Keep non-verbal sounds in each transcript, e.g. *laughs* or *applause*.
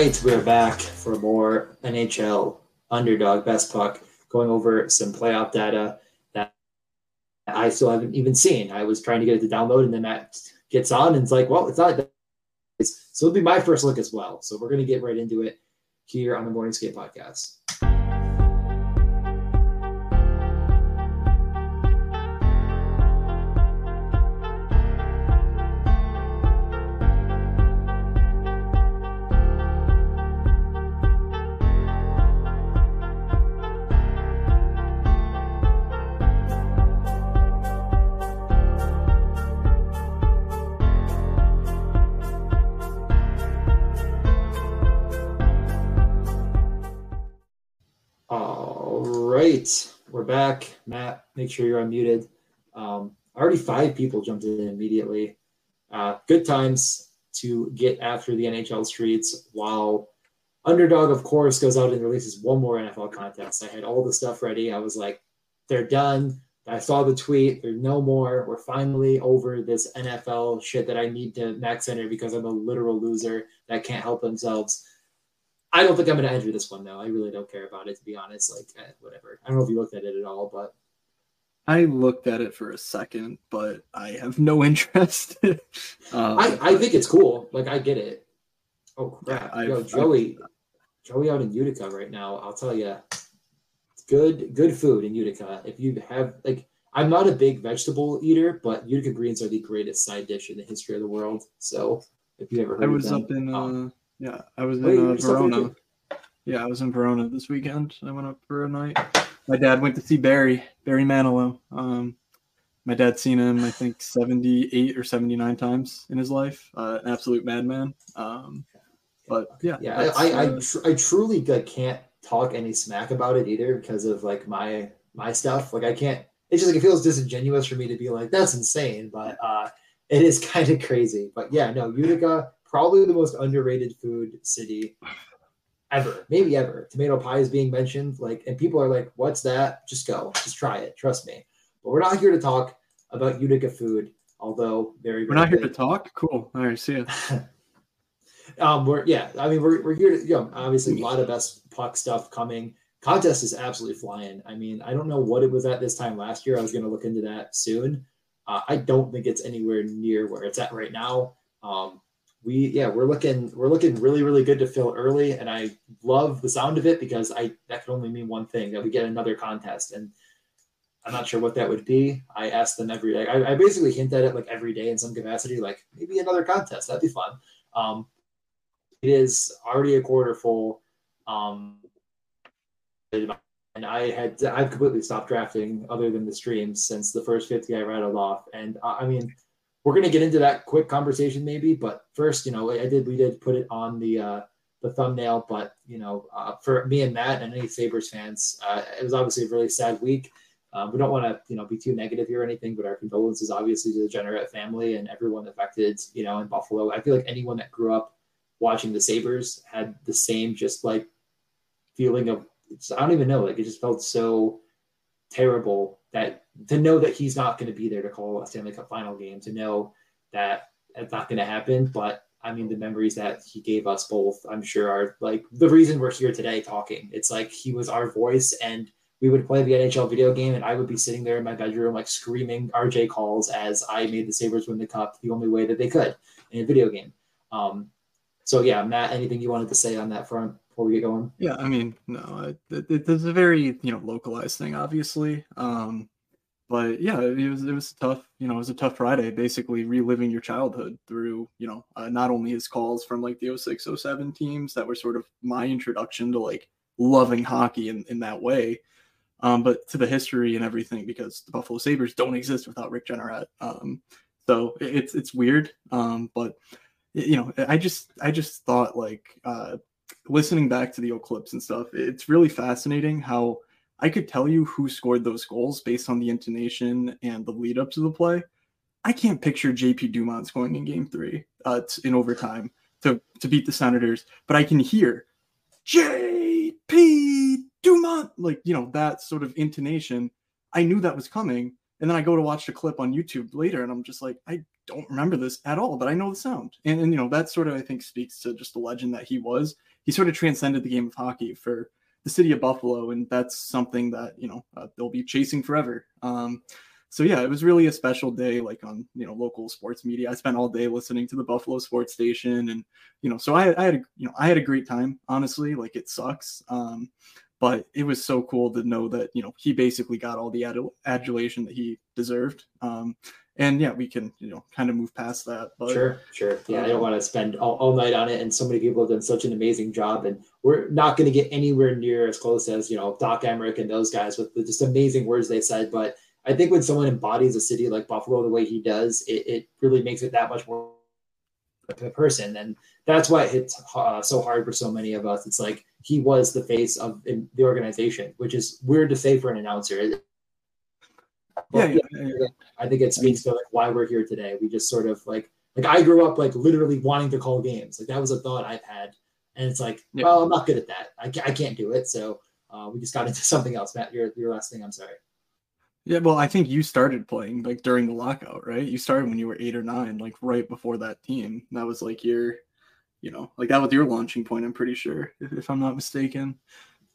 right, we're back for more NHL underdog best puck, going over some playoff data that I still haven't even seen. I was trying to get it to download, and then Matt gets on, and it's like, well, it's not. So it'll be my first look as well. So we're going to get right into it here on the Morning Skate podcast. Make sure you're unmuted. Um, already five people jumped in immediately. Uh, good times to get after the NHL streets while Underdog, of course, goes out and releases one more NFL contest. I had all the stuff ready. I was like, they're done. I saw the tweet. There's no more. We're finally over this NFL shit that I need to max enter because I'm a literal loser that can't help themselves. I don't think I'm going to enter this one though. I really don't care about it to be honest. Like eh, whatever. I don't know if you looked at it at all, but I looked at it for a second, but I have no *laughs* interest. um, I, I think it's cool. Like I get it. Oh crap! Yeah, Yo, Joey, I've, Joey out in Utica right now. I'll tell you, it's good good food in Utica. If you have like, I'm not a big vegetable eater, but Utica greens are the greatest side dish in the history of the world. So if you ever heard, I was them, up in. Um, uh, yeah, I was Wait, in uh, Verona. Yeah, I was in Verona this weekend. I went up for a night. My dad went to see Barry, Barry Manilow. Um, my dad's seen him, I think, 78 or 79 times in his life. Uh, an absolute madman. Um, but yeah, yeah, I, I, uh, I, I, truly like, can't talk any smack about it either because of like my my stuff. Like I can't. It's just like it feels disingenuous for me to be like that's insane, but uh, it is *laughs* kind of crazy. But yeah, no, Utica probably the most underrated food city ever, maybe ever. Tomato pie is being mentioned, like, and people are like, "What's that?" Just go, just try it. Trust me. But we're not here to talk about Utica food, although very. We're not here to talk. Cool. All right. See you. *laughs* um, we're yeah. I mean, we're we're here to you know obviously a lot of best puck stuff coming. Contest is absolutely flying. I mean, I don't know what it was at this time last year. I was going to look into that soon. Uh, I don't think it's anywhere near where it's at right now. Um, we yeah we're looking we're looking really really good to fill early and i love the sound of it because i that could only mean one thing that we get another contest and i'm not sure what that would be. I ask them every day I, I basically hint at it like every day in some capacity like maybe another contest that'd be fun. Um it is already a quarter full um and i had i've completely stopped drafting other than the streams since the first 50 i rattled off and uh, i mean we're going to get into that quick conversation maybe but first you know i did we did put it on the uh the thumbnail but you know uh, for me and matt and any sabres fans uh, it was obviously a really sad week. Um, we don't want to you know be too negative here or anything but our condolences obviously to the Jeanneret family and everyone affected you know in buffalo. I feel like anyone that grew up watching the sabres had the same just like feeling of i don't even know like it just felt so terrible that to know that he's not going to be there to call a Stanley Cup final game, to know that it's not going to happen. But I mean, the memories that he gave us both, I'm sure, are like the reason we're here today talking. It's like he was our voice, and we would play the NHL video game, and I would be sitting there in my bedroom, like screaming RJ calls as I made the Sabres win the cup the only way that they could in a video game. Um, so, yeah, Matt, anything you wanted to say on that front? Before we get going? Yeah, I mean, no, it, it, it's a very you know localized thing, obviously. Um, but yeah, it was it was tough. You know, it was a tough Friday, basically reliving your childhood through you know uh, not only his calls from like the 06, 07 teams that were sort of my introduction to like loving hockey in, in that way, um, but to the history and everything because the Buffalo Sabres don't exist without Rick Jeanneret. Um, so it's it's weird, um, but you know, I just I just thought like uh, listening back to the old clips and stuff, it's really fascinating how I could tell you who scored those goals based on the intonation and the lead up to the play. I can't picture JP Dumont scoring in game three uh, in overtime to, to beat the Senators, but I can hear JP Dumont, like, you know, that sort of intonation. I knew that was coming. And then I go to watch the clip on YouTube later and I'm just like, I don't remember this at all, but I know the sound. And, and you know, that sort of, I think, speaks to just the legend that he was he sort of transcended the game of hockey for the city of Buffalo, and that's something that you know uh, they'll be chasing forever. Um, so yeah, it was really a special day, like on you know local sports media. I spent all day listening to the Buffalo sports station, and you know, so I, I had a, you know I had a great time. Honestly, like it sucks, um, but it was so cool to know that you know he basically got all the adulation that he deserved. Um, and yeah, we can you know kind of move past that. But, sure, sure. Yeah, um, I don't want to spend all, all, night on it. And so many people have done such an amazing job, and we're not going to get anywhere near as close as you know Doc Emrick and those guys with the just amazing words they said. But I think when someone embodies a city like Buffalo the way he does, it, it really makes it that much more a person, and that's why it hits uh, so hard for so many of us. It's like he was the face of the organization, which is weird to say for an announcer yeah, yeah, yeah, I think it speaks to like why we're here today. We just sort of like like I grew up like literally wanting to call games. Like that was a thought I've had, and it's like, yeah. well, I'm not good at that. I, I can't do it. So uh, we just got into *laughs* something else. Matt, your your last thing. I'm sorry. Yeah, well, I think you started playing like during the lockout, right? You started when you were eight or nine, like right before that team. That was like your, you know, like that was your launching point. I'm pretty sure, if, if I'm not mistaken.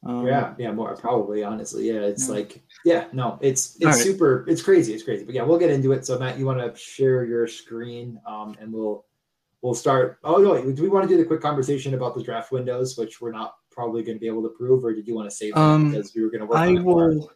Um, yeah, yeah, more probably. Honestly, yeah, it's like, yeah, no, it's it's super, it's crazy, it's crazy. But yeah, we'll get into it. So Matt, you want to share your screen, um, and we'll we'll start. Oh no, do we want to do the quick conversation about the draft windows, which we're not probably going to be able to prove, or did you want to save um, because we were going to work? I will. More?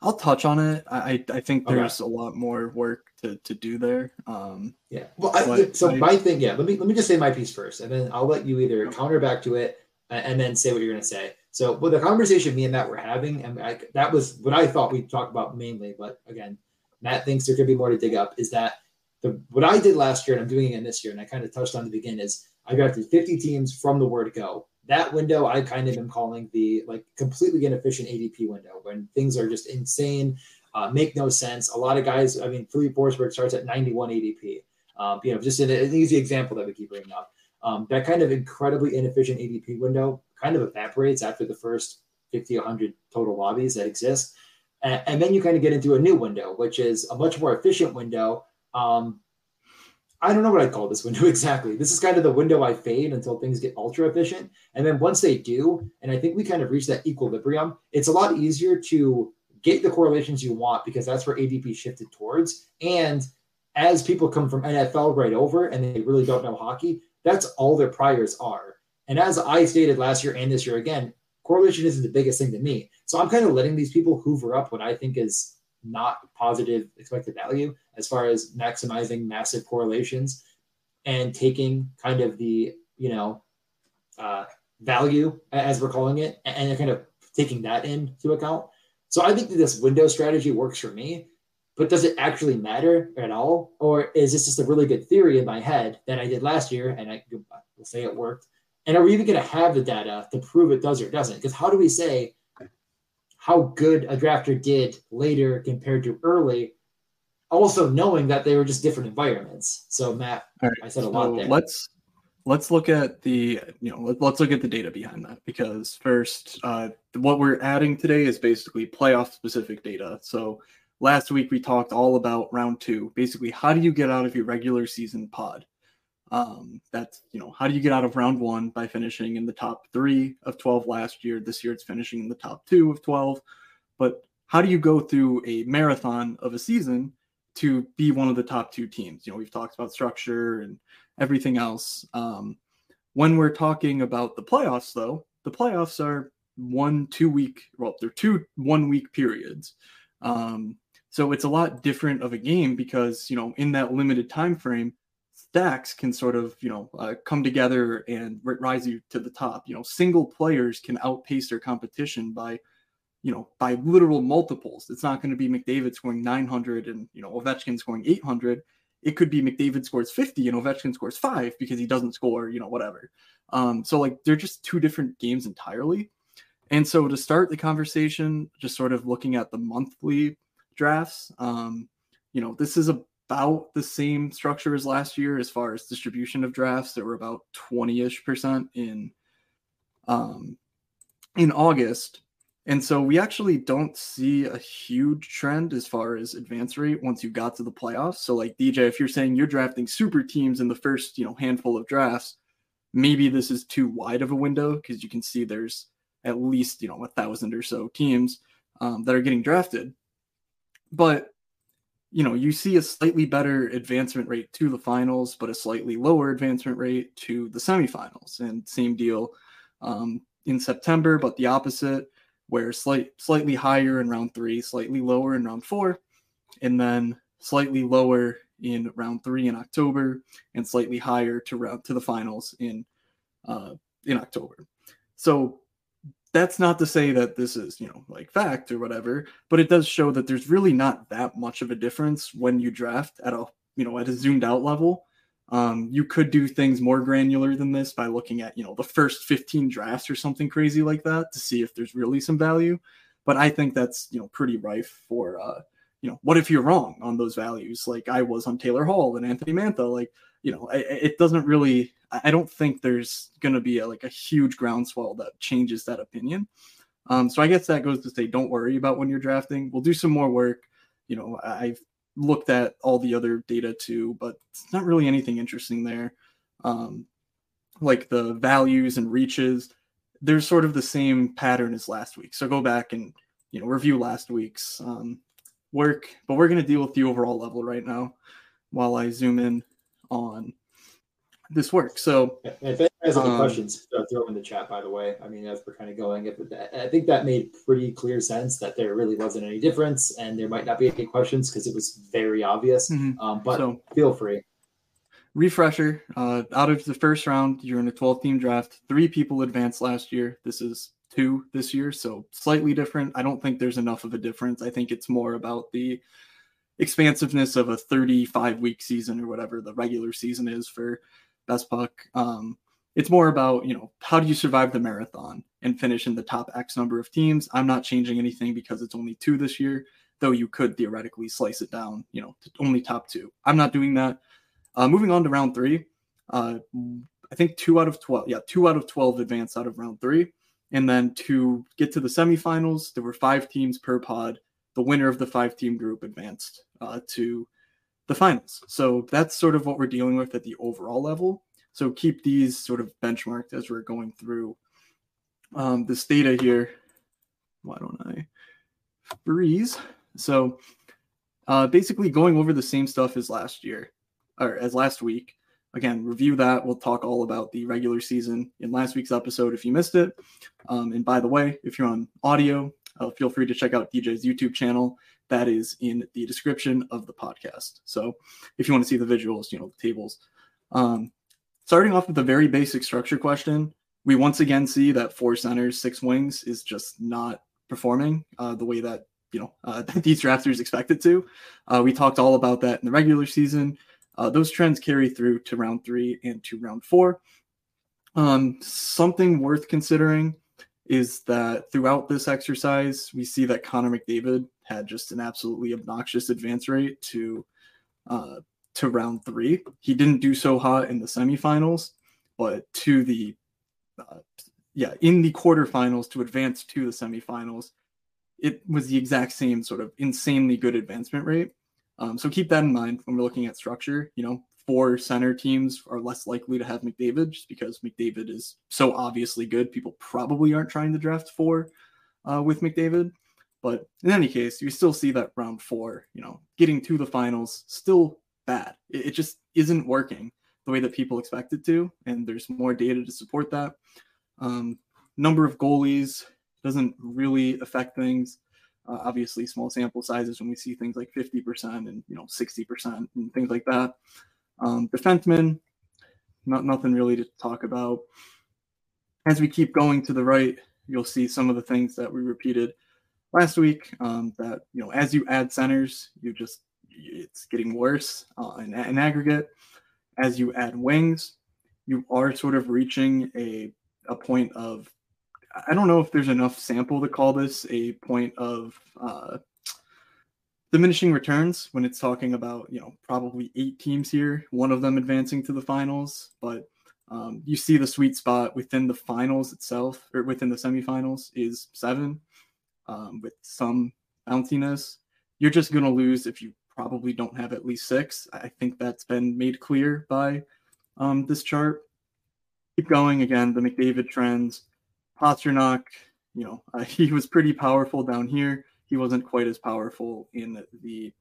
I'll touch on it. I I think there's okay. a lot more work to, to do there. Um, yeah. Well, I, so I, my thing, yeah. Let me let me just say my piece first, and then I'll let you either counter back to it, and then say what you're going to say. So, with the conversation me and Matt were having, and I, that was what I thought we'd talk about mainly. But again, Matt thinks there could be more to dig up. Is that the what I did last year, and I'm doing it this year, and I kind of touched on the beginning is I drafted 50 teams from the word go. That window I kind of am calling the like completely inefficient ADP window when things are just insane, uh, make no sense. A lot of guys, I mean, Filip Forsberg starts at 91 ADP. Um, you know, just an, an easy example that we keep bringing up. Um, that kind of incredibly inefficient ADP window kind of evaporates after the first 50, 100 total lobbies that exist. And, and then you kind of get into a new window, which is a much more efficient window. Um, I don't know what I call this *laughs* window exactly. This is kind of the window I fade until things get ultra efficient. And then once they do, and I think we kind of reach that equilibrium, it's a lot easier to get the correlations you want because that's where ADP shifted towards. And as people come from NFL right over and they really don't know hockey, that's all their priors are. And as I stated last year and this year again, correlation isn't the biggest thing to me. So I'm kind of letting these people hoover up what I think is not positive expected value as far as maximizing massive correlations and taking kind of the, you know, uh, value as we're calling it and kind of taking that into account. So I think that this window strategy works for me, but does it actually matter at all? Or is this just a really good theory in my head that I did last year and I will say it worked and are we even going to have the data to prove it does or doesn't? Because how do we say how good a drafter did later compared to early, also knowing that they were just different environments? So, Matt, right, I said a so lot there. Let's let's look at the you know let, us look at the data behind that because first uh, what we're adding today is basically playoff specific data so last week we talked all about round two basically how do you get out of your regular season pod um, that's, you know, how do you get out of round one by finishing in the top three of 12 last year? This year it's finishing in the top two of 12. But how do you go through a marathon of a season to be one of the top two teams? You know, we've talked about structure and everything else. Um, when we're talking about the playoffs, though, the playoffs are one, two week, well, they're two one week periods. Um, so it's a lot different of a game because, you know, in that limited time frame, stacks can sort of you know uh, come together and rise you to the top. You know single players can outpace their competition by you know by literal multiples. It's not going to be mcdavid scoring 900 and you know ovechkin scoring 800 it could be mcdavid scores 50 and ovechkin scores 5 because he doesn't score you know whatever. Um so like they're just two different games entirely. And so to start the conversation just sort of looking at the monthly drafts um you know this is a about the same structure as last year as far as distribution of drafts. There were about 20-ish percent in um, in August. And so we actually don't see a huge trend as far as advance rate once you got to the playoffs. So like DJ, if you're saying you're drafting super teams in the first, you know, handful of drafts, maybe this is too wide of a window because you can see there's at least you know a thousand or so teams um, that are getting drafted. But you know, you see a slightly better advancement rate to the finals, but a slightly lower advancement rate to the semifinals. And same deal um, in September, but the opposite, where slight slightly higher in round three, slightly lower in round four, and then slightly lower in round three in October, and slightly higher to round to the finals in uh, in October. So that's not to say that this is, you know, like fact or whatever, but it does show that there's really not that much of a difference when you draft at a, you know, at a zoomed out level. Um, you could do things more granular than this by looking at, you know, the first 15 drafts or something crazy like that to see if there's really some value. But I think that's, you know, pretty rife for, uh, you know, what if you're wrong on those values? Like I was on Taylor Hall and Anthony Mantha. Like, you know, it, doesn't really I don't think there's going to be a, like a huge groundswell that changes that opinion. Um, so I guess that goes to say, don't worry about when you're drafting. We'll do some more work. You know, I've looked at all the other data too, but it's not really anything interesting there. Um, like the values and reaches, there's sort of the same pattern as last week. So go back and you know review last week's um, work, but we're going to deal with the overall level right now while I zoom in on this work. So, if anyone has any um, questions, throw them in the chat. By the way, I mean as we're kind of going, if I think that made pretty clear sense that there really wasn't any difference, and there might not be any questions because it was very obvious. Mm-hmm. Um, but so, feel free. Refresher: uh, Out of the first round, you're in a 12 team draft. Three people advanced last year. This is two this year, so slightly different. I don't think there's enough of a difference. I think it's more about the expansiveness of a 35 week season or whatever the regular season is for best puck. Um, it's more about you know how do you survive the marathon and finish in the top X number of teams. I'm not changing anything because it's only two this year, though you could theoretically slice it down, you know, to only top two. I'm not doing that. Uh, moving on to round three, uh, I think two out of twelve, yeah, two out of twelve advanced out of round three, and then to get to the semifinals, there were five teams per pod. The winner of the five-team group advanced uh, to the finals. So that's sort of what we're dealing with at the overall level. So keep these sort of benchmarked as we're going through um, this data here. Why don't I freeze? So uh, basically going over the same stuff as last year or as last week. Again, review that. We'll talk all about the regular season in last week's episode if you missed it. Um, and by the way, if you're on audio, uh, feel free to check out DJ's YouTube channel that is in the description of the podcast. So if you want to see the visuals, you know, the tables. Um, starting off with a very basic structure question, we once again see that four centers, six wings is just not performing uh, the way that you know uh, *laughs* these drafters expect it to. Uh, we talked all about that in the regular season. Uh, those trends carry through to round three and to round four. Um, something worth considering is that throughout this exercise, we see that Connor McDavid had just an absolutely obnoxious advance rate to uh, to round three. He didn't do so hot in the semifinals, but to the uh, yeah in the quarterfinals to advance to the semifinals, it was the exact same sort of insanely good advancement rate. Um, so keep that in mind when we're looking at structure. You know, four center teams are less likely to have McDavid just because McDavid is so obviously good. People probably aren't trying to draft four uh, with McDavid. But in any case, you still see that round four, you know, getting to the finals, still bad. It, it just isn't working the way that people expect it to. And there's more data to support that. Um, number of goalies doesn't really affect things. Uh, obviously, small sample sizes when we see things like 50% and you know 60% and things like that. Um, defensemen, not nothing really to talk about. As we keep going to the right, you'll see some of the things that we repeated last week. Um, that you know, as you add centers, you just it's getting worse uh, in, in aggregate. As you add wings, you are sort of reaching a a point of I don't know if there's enough sample to call this a point of uh, diminishing returns when it's talking about you know probably eight teams here, one of them advancing to the finals, but um, you see the sweet spot within the finals itself or within the semifinals is seven um, with some bounciness. You're just going to lose if you probably don't have at least six. I think that's been made clear by um, this chart. keep going again. The McDavid trends. Pastrnak, you know, uh, *laughs* he was pretty powerful down here. He wasn't quite as powerful in the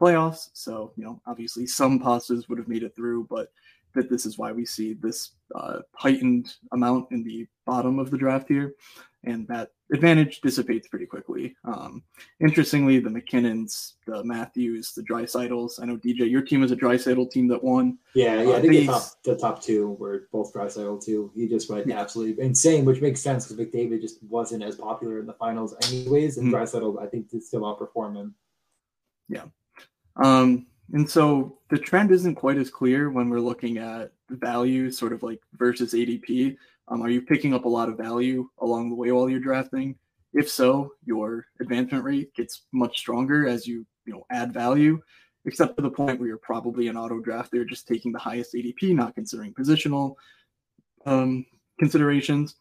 playoffs. So, you know, obviously some pastas would have made it through, but that this is why we see this uh, heightened amount in the bottom of the draft here. And that advantage dissipates pretty quickly. Um, interestingly, the MacKinnons, the Matthews, the Draisaitl's. I know DJ, your team was a Draisaitl team that won. Yeah, yeah. Uh, I think the top, the top two were both Draisaitl too. He just went yeah. absolutely insane, which makes sense because McDavid just wasn't as popular in the finals, anyways. And mm-hmm. I think, did still outperform him. Yeah. Um, and so the trend isn't quite as clear when we're looking at value, sort of like versus ADP. Um, are you picking up a lot of value along the way while you're drafting? If so, your advancement rate gets much stronger as you you know add value, except to the point where you're probably an auto draft. They're just taking the highest ADP, not considering positional um, considerations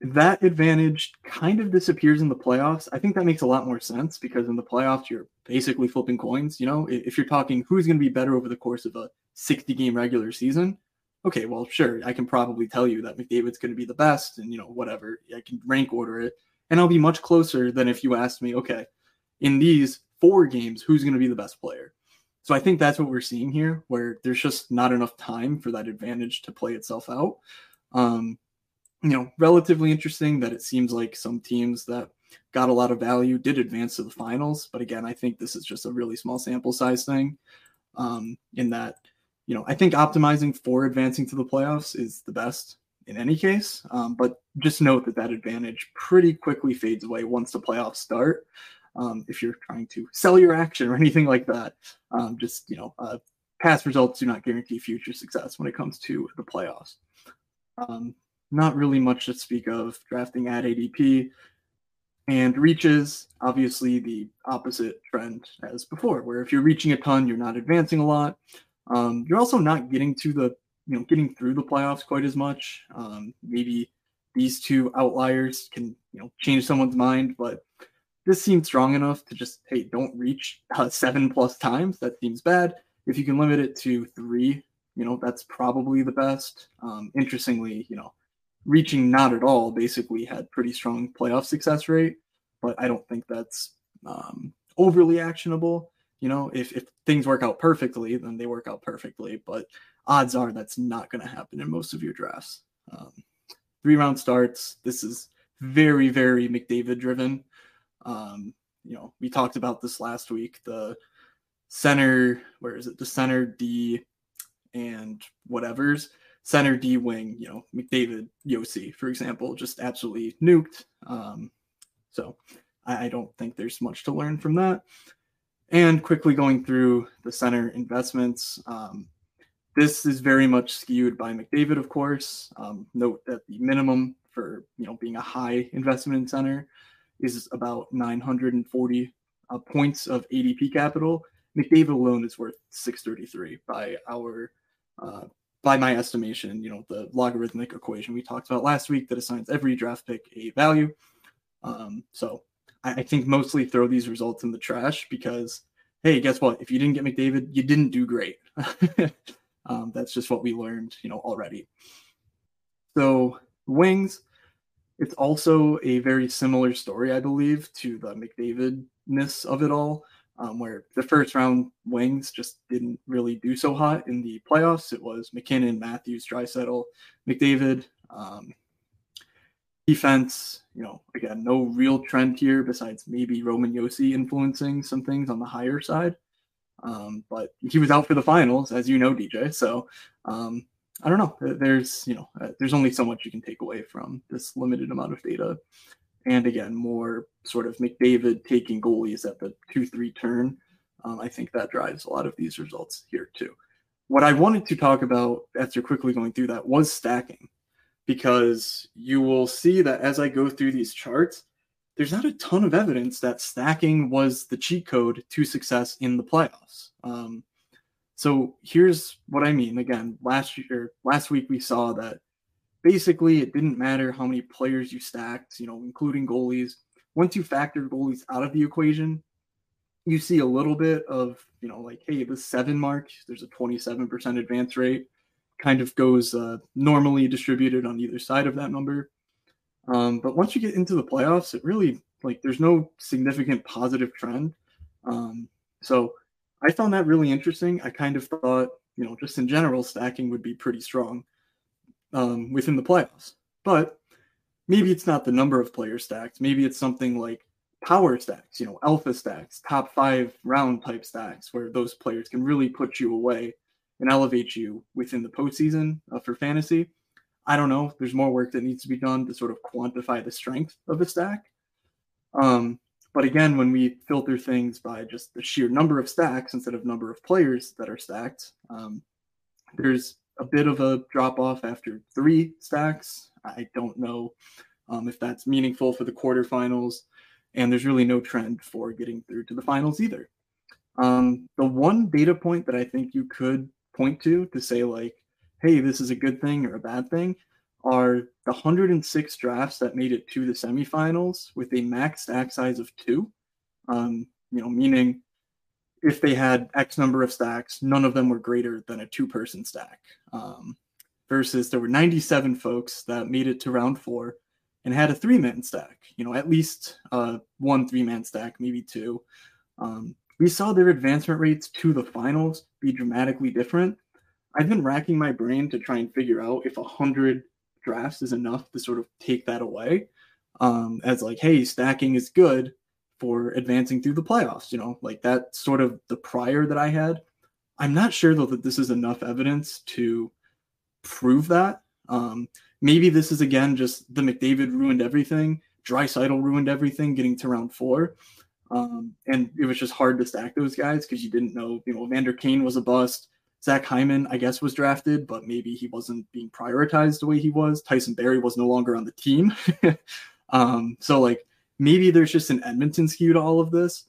that advantage kind of disappears in the playoffs. I think that makes a lot more sense because in the playoffs, you're basically flipping coins. You know, if you're talking who's going to be better over the course of a 60 game regular season, okay, well, sure, I can probably tell you that McDavid's going to be the best and, you know, whatever. I can rank order it. And I'll be much closer than if you asked me, okay, in these four games, who's going to be the best player? So I think that's what we're seeing here, where there's just not enough time for that advantage to play itself out. Um, you know, relatively interesting that it seems like some teams that got a lot of value did advance to the finals. But again, I think this is just a really small sample size thing. Um, in that, you know, I think optimizing for advancing to the playoffs is the best in any case. Um, but just note that that advantage pretty quickly fades away once the playoffs start. Um, if you're trying to sell your action or anything like that, um, just you know, uh, past results do not guarantee future success when it comes to the playoffs. Um, not really much to speak of drafting at ADP. And reaches, obviously, the opposite trend as before, where if you're reaching a ton, you're not advancing a lot. Um, you're also not getting to the, you know, getting through the playoffs quite as much. Um, maybe these two outliers can, you know, change someone's mind, but this seems strong enough to just, hey, don't reach uh, seven plus times. That seems bad. If you can limit it to three, you know, that's probably the best. Um, interestingly, you know, reaching not at all basically had pretty strong playoff success rate, but I don't think that's um, overly actionable. You know, if, if things work out perfectly, then they work out perfectly, but odds are that's not going to happen in most of your drafts. Um, three round starts. This is very, very McDavid driven. Um, you know, we talked about this last week. The center, where is it? The center D and whatever's center D wing, you know, McDavid, Josi, for example, just absolutely nuked. Um, so I, I, don't think there's much to learn from that. And quickly going through the center investments, um, this is very much skewed by McDavid, of course. Um, note that the minimum for you know being a high investment in center is about 940 uh, points of ADP capital. McDavid alone is worth 633 by our uh, by my estimation, you know, the logarithmic equation we talked about last week that assigns every draft pick a value. Um, so I, think mostly throw these results in the trash because, hey, guess what? If you didn't get McDavid, you didn't do great. *laughs* um, that's just what we learned, you know, already. So wings, it's also a very similar story, I believe, to the McDavidness of it all um, where the first round wings just didn't really do so hot in the playoffs. It was MacKinnon, Matthews, Draisaitl, McDavid. Um, defense, you know, again, no real trend here besides maybe Roman Josi influencing some things on the higher side. Um, but he was out for the finals, as you know, DJ. So um, I don't know. There's, you know, uh, there's only so much you can take away from this limited amount of data and again, more sort of McDavid taking goalies at the 2 3 turn. Um, I think that drives a lot of these results here too. What I wanted to talk about after quickly going through that was stacking, because you will see that as I go through these charts, there's not a ton of evidence that stacking was the cheat code to success in the playoffs. Um, so here's what I mean. Again, last year, last week we saw that basically it didn't matter how many players you stacked, you know, including goalies. Once you factor goalies out of the equation, you see a little bit of, you know, like, hey, the seven mark, there's a 27% advance rate. Kind of goes uh, normally distributed on either side of that number. Um, but once you get into the playoffs, it really like there's no significant positive trend. Um, so I found that really interesting. I kind of thought, you know, just in general, stacking would be pretty strong um, within the playoffs. But maybe it's not the number of players stacked. Maybe it's something like power stacks, you know, alpha stacks, top five round type stacks, where those players can really put you away and elevate you within the postseason uh, for fantasy. I don't know. There's more work that needs to be done to sort of quantify the strength of a stack. Um, but again, when we filter things by just the sheer number of stacks instead of number of players that are stacked, um, there's a bit of a drop off after three stacks. I don't know um, if that's meaningful for the quarterfinals, and there's really no trend for getting through to the finals either. Um, the one data point that I think you could point to to say like, hey, this is a good thing or a bad thing are the 106 drafts that made it to the semifinals with a max stack size of two. Um, you know, meaning if they had X number of stacks, none of them were greater than a two person stack. Um, versus there were 97 folks that made it to round four and had a three man stack, you know, at least uh, one three man stack, maybe two. Um, we saw their advancement rates to the finals be dramatically different. I've been racking my brain to try and figure out if 100 drafts is enough to sort of take that away um, as like, hey, stacking is good for advancing through the playoffs. You know, like that sort of the prior that I had. I'm not sure though that this is enough evidence to prove that. Um, maybe this is again just the McDavid ruined everything. Draisaitl ruined everything getting to round four. Um, and it was just hard to stack those guys because you didn't know, you know, Vander Kane was a bust. Zach Hyman, I guess, was drafted, but maybe he wasn't being prioritized the way he was. Tyson Barrie was no longer on the team. *laughs* um, so, like, maybe there's just an Edmonton skew to all of this.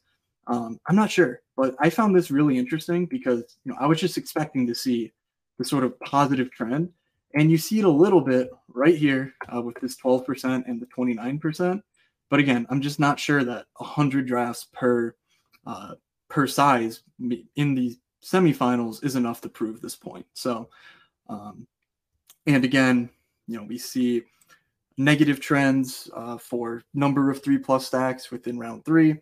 Um, I'm not sure, but I found this really interesting because, you know, I was just expecting to see the sort of positive trend. And you see it a little bit right here uh, with this 12% and the 29%. But again, I'm just not sure that 100 drafts per uh, per size in the semifinals is enough to prove this point. So, um, and again, you know, we see negative trends uh, for number of three plus stacks within round three,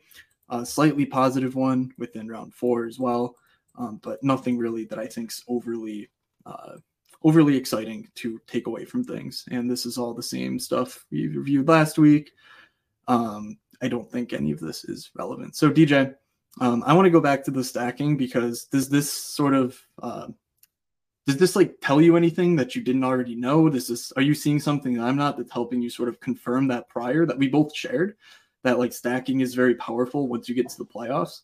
a slightly positive one within round four as well, um, but nothing really that I think's overly uh, overly exciting to take away from things. And this is all the same stuff we reviewed last week. Um, I don't think any of this is relevant. So DJ, um, I want to go back to the stacking because does this sort of uh, does this like tell you anything that you didn't already know? Does this are you seeing something that I'm not that's helping you sort of confirm that prior that we both shared that like stacking is very powerful once you get to the playoffs?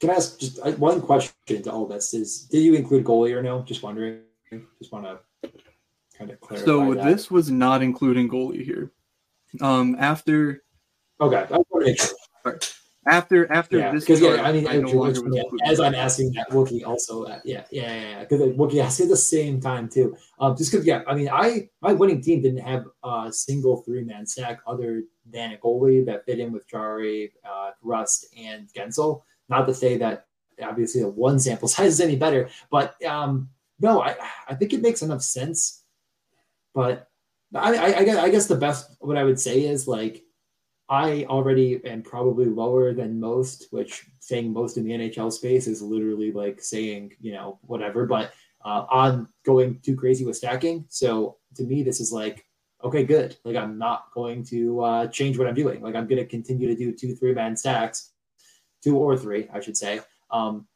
Can I ask just one question to all this? Is did you include goalie or no? Just wondering. Just want to kind of clarify. So that. this was not including goalie here. Um, after. Okay, I want to make sure. All right after after yeah, this because yeah, I mean, I no yeah, as I'm asking that Wookie also, uh, yeah, yeah, yeah, because yeah, Wookie asked at the same time too. Um, just because, yeah, I mean, I my winning team didn't have a single three man sack other than a goalie that fit in with Jarry, uh, Rust, and Guentzel. Not to say that obviously the one sample *laughs* size is any better, but um, no, I I think it makes enough sense. But I I, I guess, the best what I would say is like I already am probably lower than most, which saying most in the NHL space is literally like saying, you know, whatever, but uh, I'm going too crazy with stacking. So to me, this is like, okay, good. Like I'm not going to uh, change what I'm doing. Like I'm going to continue to do two, three man stacks, two or three, I should say, um,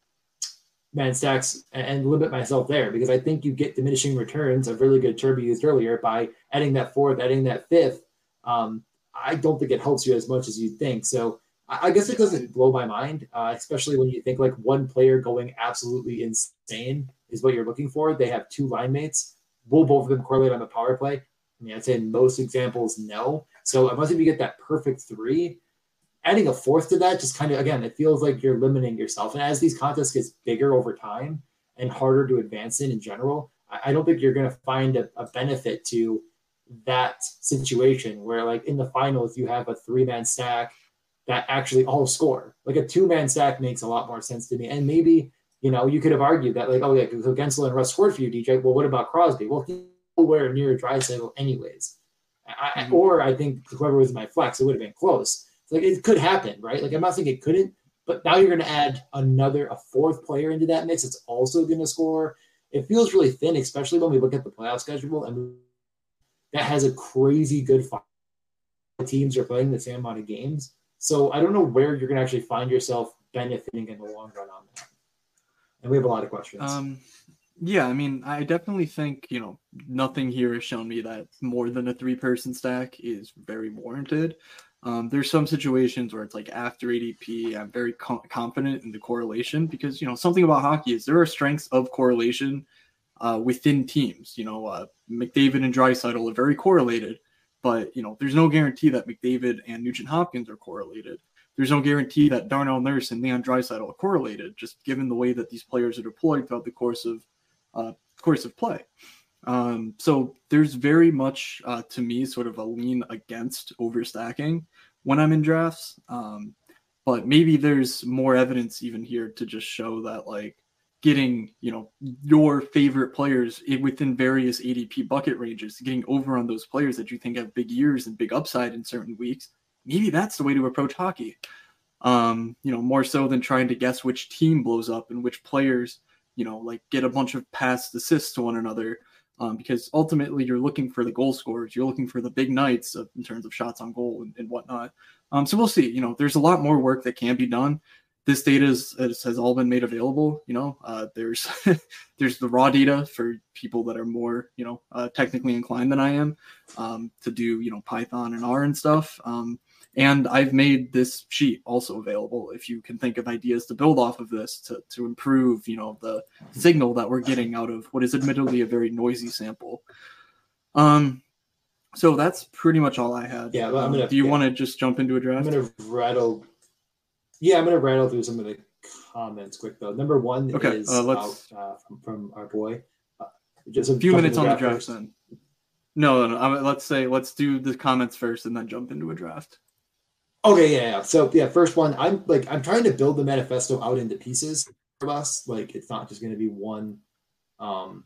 man stacks and, limit myself there because I think you get diminishing returns of really good turbo used earlier by adding that fourth, adding that fifth. Um, I don't think it helps you as much as you think. So I guess it doesn't blow my mind, uh, especially when you think like one player going absolutely insane is what you're looking for. They have two line mates. Will both of them correlate on the power play? I mean, I'd say in most examples, no. So unless if you get that perfect three, adding a fourth to that just kind of again, it feels like you're limiting yourself. And as these contests gets bigger over time and harder to advance in in general, I, don't think you're going to find a, a benefit to that situation where like in the finals you have a three man stack that actually all score. Like a two man stack makes a lot more sense to me. And maybe you know, you could have argued that like, oh yeah, so and Rust scored for you, DJ. Well, what about Crosby? Well, nowhere near Draisaitl anyways. I, mm-hmm. Or I think whoever was my flex, it would have been close. Like it could happen, right? Like I'm not saying it couldn't, but now you're going to add another, a fourth player into that mix. It's also going to score. It feels really thin, especially when we look at the playoff schedule and that has a crazy good fight. Teams are playing the same amount of games. So I don't know where you're going to actually find yourself benefiting in the long run on that. And we have a lot of questions. Um, yeah, I mean, I definitely think, you know, nothing here has shown me that more than a three person stack is very warranted. Um, there's some situations where it's like after ADP, I'm very com- confident in the correlation because you know something about hockey is there are strengths of correlation uh, within teams. You know, uh, McDavid and Draisaitl are very correlated, but you know there's no guarantee that McDavid and Nugent Hopkins are correlated. There's no guarantee that Darnell Nurse and Leon Draisaitl are correlated, just given the way that these players are deployed throughout the course of uh, course of play. Um, so there's very much uh, to me sort of a lean against overstacking when I'm in drafts. Um, but maybe there's more evidence even here to just show that like getting you know your favorite players within various ADP bucket ranges, getting over on those players that you think have big years and big upside in certain weeks. Maybe that's the way to approach hockey. Um, you know, more so than trying to guess which team blows up and which players, you know, like get a bunch of past assists to one another um, because ultimately you're looking for the goal scorers, you're looking for the big nights of, in terms of shots on goal and, and whatnot. Um, so we'll see. You know, there's a lot more work that can be done. This data is, is, has all been made available. You know, uh, there's *laughs* there's the raw data for people that are more you know uh, technically inclined than I am um, to do you know Python and R and stuff. Um, and I've made this sheet also available if you can think of ideas to build off of this to, to improve, you know, the signal that we're getting out of what is admittedly a very noisy sample. Um, so that's pretty much all I had. Yeah, I'm gonna, um, do you yeah. want to just jump into a draft? I'm gonna rattle. Yeah, I'm gonna rattle through some of the comments quick though. Number one okay, is uh, let's, uh, from, from, our boy. Uh, just a few minutes on the draft then. No, no, no. let's say let's do the comments first and then jump into a draft. Okay, yeah, yeah. So yeah, first one, I'm like I'm trying to build the manifesto out into pieces for us. Like it's not just going to be one. Um,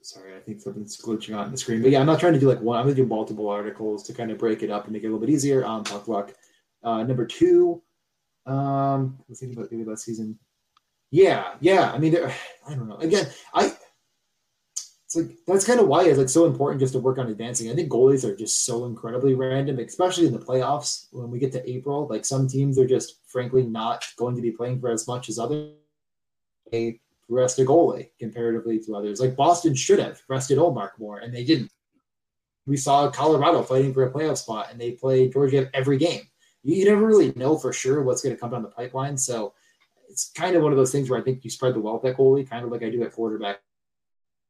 sorry, I think something's glitching on the screen. But yeah, I'm not trying to do like one. I'm to do multiple articles to kind of break it up and make it a little bit easier. Um, tough luck. Uh, number two, um, let's think about maybe last season. Yeah, yeah. I mean, *sighs* I don't know. Again, I it's like that's kind of why it's like so important just to work on advancing. I think goalies are just so incredibly random, especially in the playoffs when we get to April. Like some teams are just frankly not going to be playing for as much as others. They rest a goalie comparatively to others. Like Boston should have rested Ullmark more, and they didn't. We saw Colorado fighting for a playoff spot, and they played Georgiev every game. You, you never really know for sure what's going to come down the pipeline. So it's kind of one of those things where I think you spread the wealth at goalie, kind of like I do at quarterback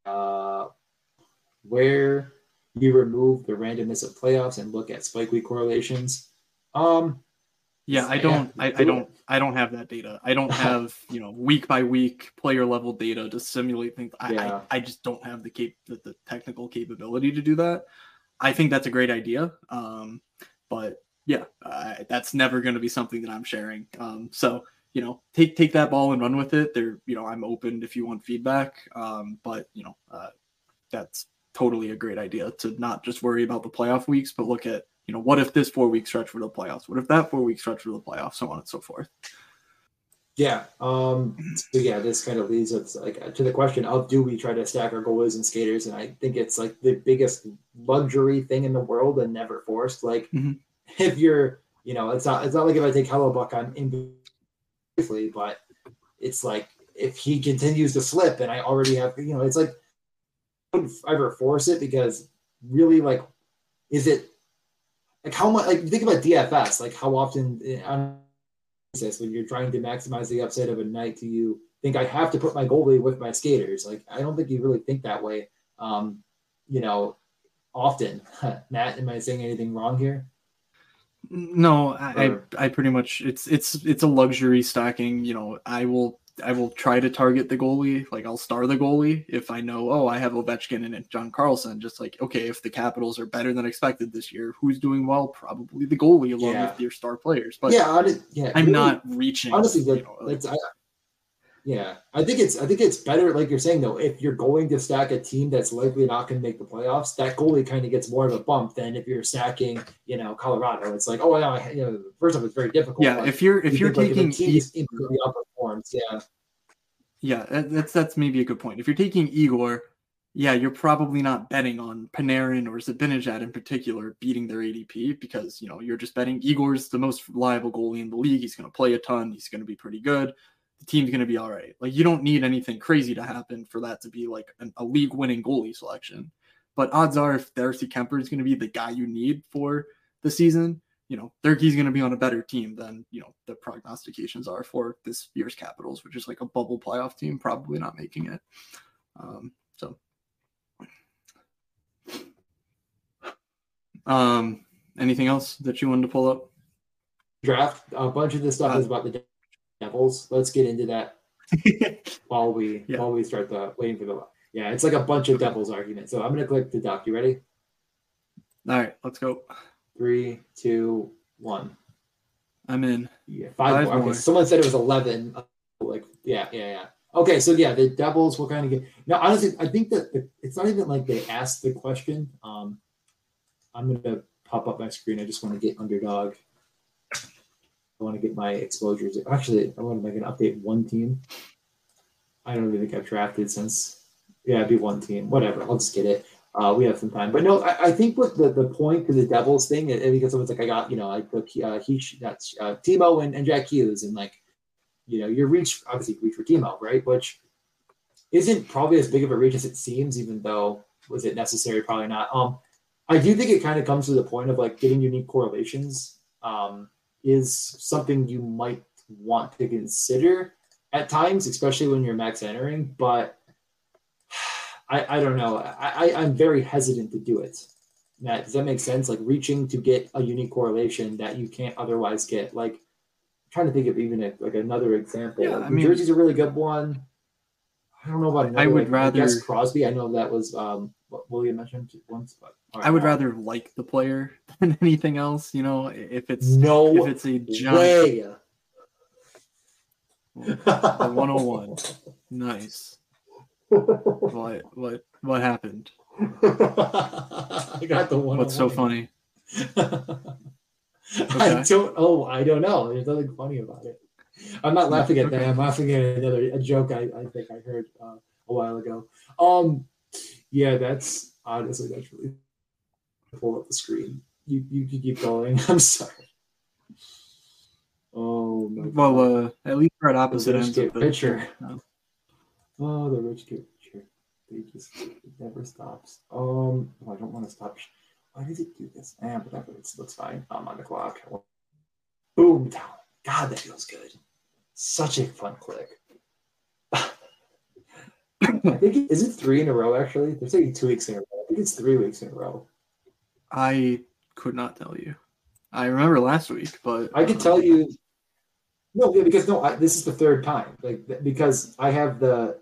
uh, where you remove the randomness of playoffs and look at spike week correlations. Um, yeah, I don't, I, I, don't, I don't have that data. I don't have, you know, *laughs* week by week player level data to simulate things. I, yeah. I, I, just don't have the cap, the, the, technical capability to do that. I think that's a great idea. Um, but yeah, uh, that's never going to be something that I'm sharing. Um, so you know, take take that ball and run with it. There, you know, I'm open if you want feedback. Um, but you know, uh, that's totally a great idea to not just worry about the playoff weeks, but look at you know, what if this four week stretch for the playoffs? What if that four week stretch for the playoffs? So on and so forth. Yeah. Um, so yeah, this kind of leads us like to the question of do we try to stack our goalies and skaters? And I think it's like the biggest luxury thing in the world and never forced. Like mm-hmm. if you're, you know, it's not it's not like if I take Hellebuyck on in briefly, but it's like if he continues to slip and I already have, you know, it's like I wouldn't ever force it because really like is it like how much like think about DFS, like how often eh, on this when you're trying to maximize the upside of a night do you think I have to put my goalie with my skaters? Like I don't think you really think that way. Um, you know, often. *laughs* Matt, am I saying anything wrong here? No, I, I, I pretty much it's it's it's a luxury stacking. You know, I will I will try to target the goalie. Like I'll star the goalie if I know, oh, I have Ovechkin and John Carlson. Just like, okay, if the Capitals are better than expected this year, who's doing well? Probably the goalie along yeah. with your star players. But yeah, I did, yeah, I'm really, not reaching. Honestly, like, you know, like, I, Yeah, I think it's I think it's better, like you're saying though, if you're going to stack a team that's likely not going to make the playoffs, that goalie kind of gets more of a bump than if you're stacking, you know, Colorado. It's like, oh, no, you know, first off, it's very difficult. Yeah, if you're if you are taking like, if team outperforms, yeah, yeah, that's that's maybe a good point. If you're taking Igor, yeah, you're probably not betting on Panarin or Zibanejad in particular beating their ADP because you know you're just betting Igor's the most reliable goalie in the league. He's going to play a ton. He's going to be pretty good the team's going to be all right. Like you don't need anything crazy to happen for that to be like an, a league winning goalie selection. But odds are, if Darcy Kuemper is going to be the guy you need for the season, you know, Darcy's going to be on a better team than, you know, the prognostications are for this year's Capitals, which is like a bubble playoff team, probably not making it. Um, so, um, anything else that you wanted to pull up? Draft. A bunch of this stuff uh, is about the Devils. Let's get into that *laughs* while we yeah. while we start the waiting for the yeah. It's like a bunch of Devils arguments. So I'm gonna click the doc. You ready? All right, let's go. Three, two, one. I'm in. Yeah, five, five more. more. Okay, someone said it was eleven. Like, yeah, yeah, yeah. Okay, so yeah, the Devils will kind of get now. Honestly, I think that the, it's not even like they asked the question. Um, I'm gonna pop up my screen. I just want to get underdog I want to get my exposures. Actually, I want to make an update one team. I don't even think I've drafted since. Yeah, it'd be one team. Whatever. I'll just get it. Uh, we have some time, but no, I, I think what the, the point to the Devils thing, and because someone's like, I got, you know, I took uh, he, that's uh, Timo and, and Jack Hughes, and like, you know, your reach obviously reach for Timo, right? Which isn't probably as big of a reach as it seems, even though was it necessary? Probably not. Um, I do think it kind of comes to the point of like getting unique correlations. Um, is something you might want to consider at times, especially when you're max entering. But *sighs* I, I don't know. I, I, am very hesitant to do it. Matt, does that make sense? Like reaching to get a unique correlation that you can't otherwise get. Like I'm trying to think of even a, like another example. Yeah, like, I mean, Jersey's a really good one. I don't know about another, I would like, rather I guess Crosby. I know that was um, what William mentioned once, but right, I would rather like the player *laughs* than anything else. You know, if it's no, if it's a giant. the 101. *laughs* nice. What what what happened? *laughs* I got the one. What's so funny? okay. I don't. Oh, I don't know. There's nothing funny about it. I'm not laughing at *laughs* that. I'm laughing at another a joke I, I think I heard uh, a while ago. Um, yeah, that's honestly that's really pull up the screen. You you can keep going. *laughs* I'm sorry. Oh my well, uh, at least we're at opposite ends of the picture. *laughs* Oh, the rich get richer. They just it never stops. Um, oh, I don't want to stop. Why does it do this? Eh, whatever. It looks fine. I'm on the clock. Boom down. God, that feels good. Such a fun click. I think is it three in a row actually? They're saying two weeks in a row. I think it's three weeks in a row. I could not tell you. I remember last week, but I can tell you. No, yeah, because no, I, this is the third time. Like because I have the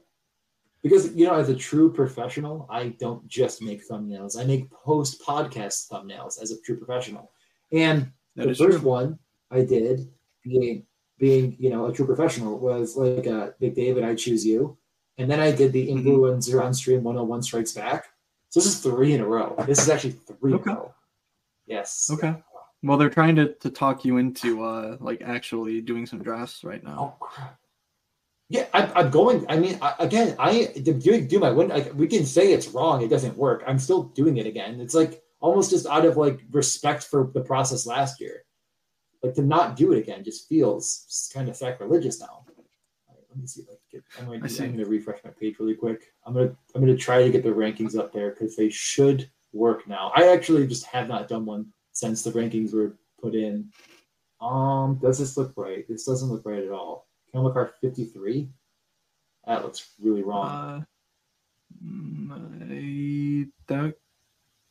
because you know as a true professional, I don't just make thumbnails. I make post podcast thumbnails as a true professional. And that the first true. one I did being being you know a true professional was like uh, Big David, I choose you and then I did the mm-hmm. influencer mm-hmm. on stream 101 strikes back. So this is three in a row. This is actually three okay. in a row. Yes. Okay. Well, they're trying to, to talk you into uh like actually doing some drafts right now. Oh crap. Yeah, I'm, I'm going. I mean, I, again, I do do my win. Like, we can say it's wrong; it doesn't work. I'm still doing it again. It's like almost just out of like respect for the process last year. Like to not do it again just feels kind of sacrilegious now let me see if I can get. I'm going, to, I'm going to refresh my page really quick. I'm going to I'm going to try to get the rankings up there because they should work now. I actually just have not done one since the rankings were put in. Um, does this look right? This doesn't look right at all. Cale Makar 53. That looks really wrong. Uh, mm, I, that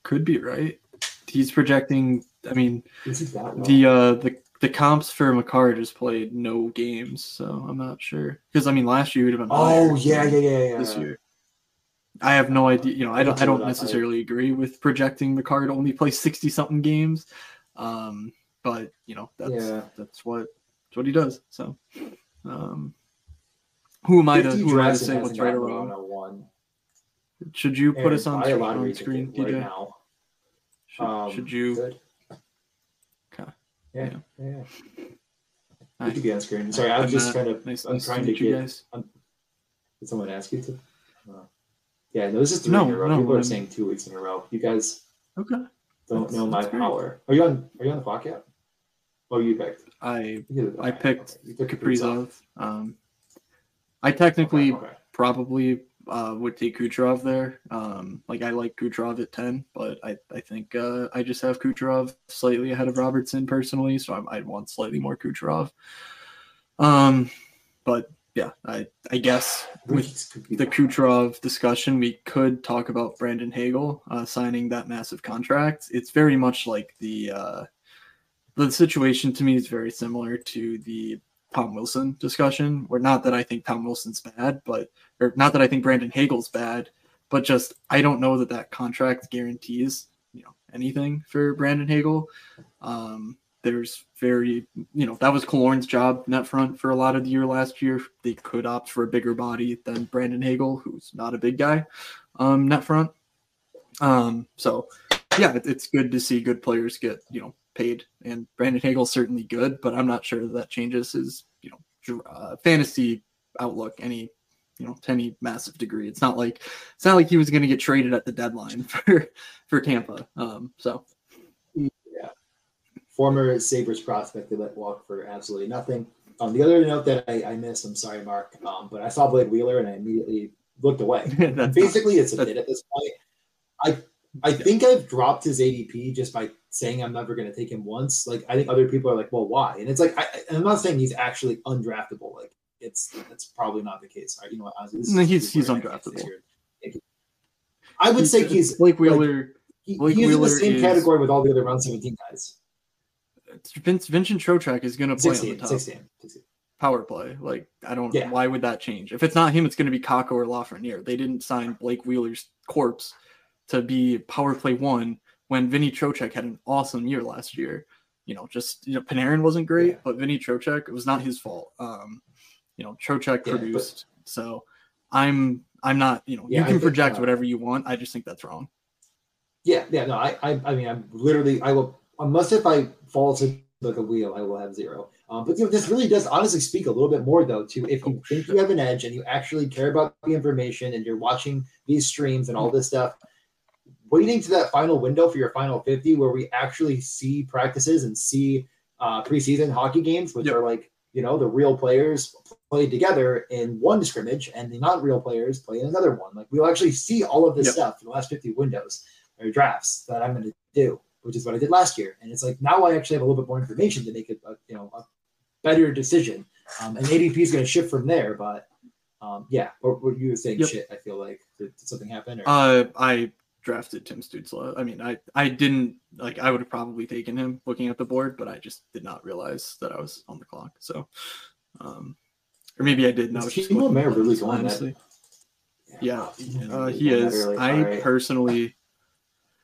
could be right. He's projecting. I mean, the uh the the comps for Makar just played no games, so I'm not sure. Because I mean, last year would have been. Oh yeah, yeah, yeah, yeah. This year, I have no idea. You know, I don't. I don't necessarily agree with projecting Makar to only play sixty something games. Um, but you know, that's yeah. that's what that's what he does. So, um, Who am I to who am I to say what's right or wrong? Should you put Aaron, us on, screen- on screen, right DJ? now. Should, Um, should you? Good. Okay. Yeah, Yeah. yeah. yeah. Hi. You could be on screen. Sorry, I I'm was just Matt. kind of. Nice, I'm nice trying to to meet you get. guys. Did someone ask you to? Uh, yeah, no, this is three No, in a row. no, People are I'm- saying two weeks in a row. You guys Okay. don't That's- know my that's great. power. Are you on? Are you on the clock yet? Oh, you picked. I You I picked okay. You Kaprizov. Um, I technically Okay, okay. probably uh, would take Kucherov there. Um, like I like Kucherov at ten, but I I think uh, I just have Kucherov slightly ahead of Robertson personally, so I, I'd want slightly more Kucherov. Um, but yeah, I I guess with This could be the Kucherov discussion, we could talk about Brandon Hagel uh, signing that massive contract. It's very much like the uh, the situation to me is very similar to the Tom Wilson discussion. Where not that I think Tom Wilson's bad, but or not that I think Brandon Hagel's bad, but just I don't know that that contract guarantees you know anything for Brandon Hagel. Um, there's very, you know, that was Kalorn's job net front for a lot of the year last year. They could opt for a bigger body than Brandon Hagel, who's not a big guy, um, net front. Um, so yeah, it, it's good to see good players get, you know, paid. And Brandon Hagel's certainly good, but I'm not sure that, that changes his, you know, uh, fantasy outlook any, you know, to any massive degree. It's not like it's not like he was going to get traded at the deadline *laughs* for for Tampa. Um, so former Sabres prospect they let walk for absolutely nothing. Um, the other note that I, I missed, I'm sorry, Mark, um, but I saw Blake Wheeler and I immediately looked away. *laughs* Basically, it's a bit at this point. I I think I've dropped his ADP just by saying I'm never going to take him once. Like I think other people are like, well, why? And it's like I, I- I'm not saying he's actually undraftable. Like it's that's probably not the case. Right? You know what? Honestly, No, he's- is he's I undraftable. sit here and take it. I would say uh, he's Blake like, Wheeler. he, Blake he is in the same is- category with all the other round 17 guys. Uh, Vince Vincent Trocheck is going to play on the top 16, 16. power play. Like I don't. Yeah. Why would that change? If it's not him, it's going to be Kakko or Lafreniere. They didn't sign Blake Wheeler's corpse to be power play one when Vinny Trocheck had an awesome year last year. You know, just you know, Panarin wasn't great, Yeah. but Vinny Trocheck it was not his fault. Um, you know, Trocheck Yeah, but- produced. So I'm I'm not. You know, Yeah, you can think, project uh, whatever you want. I just think that's wrong. Yeah, yeah, no, I, I, I mean, I'm literally, I will, unless if I fall to like a wheel, I will have zero. Um, but you know, this really does honestly speak a little bit more though to if you Oh, think sure. you have an edge and you actually care about the information and you're watching these streams and all this stuff, waiting to that final window for your final 50 where we actually see practices and see uh, preseason hockey games, which Yep. are like, you know, the real players play together in one scrimmage and the not real players play in another one. Like we'll actually see all of this Yep. stuff in the last 50 windows or drafts that I'm going to do, which is what I did last year. And it's like now I actually have a little bit more information to make it, a, you know, a better decision. Um, and ADP is going to shift from there. But um, yeah, what, what you were saying, Yep. shit. I feel like did, did something happen? Or? Uh, I drafted Tim Stützle. I mean, I I didn't like. I would have probably taken him looking at the board, but I just did not realize that I was on the clock. So, um, or maybe I did. And I Is was just Timo at really this, going that- honestly. Yeah, Yeah, uh, he is. early. I personally,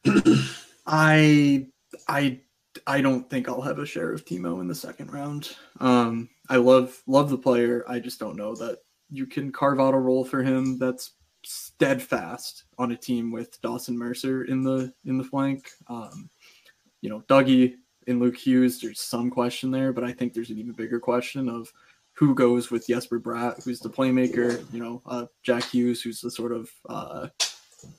*clears throat* I I I don't think I'll have a share of Timo in the second round. Um, I love love the player. I just don't know that you can carve out a role for him that's steadfast on a team with Dawson Mercer in the in the flank. Um, you know, Dougie and Luke Hughes. There's some question there, but I think there's an even bigger question of who goes with Jesper Bratt, who's the playmaker. You know, uh, Jack Hughes, who's the sort of uh,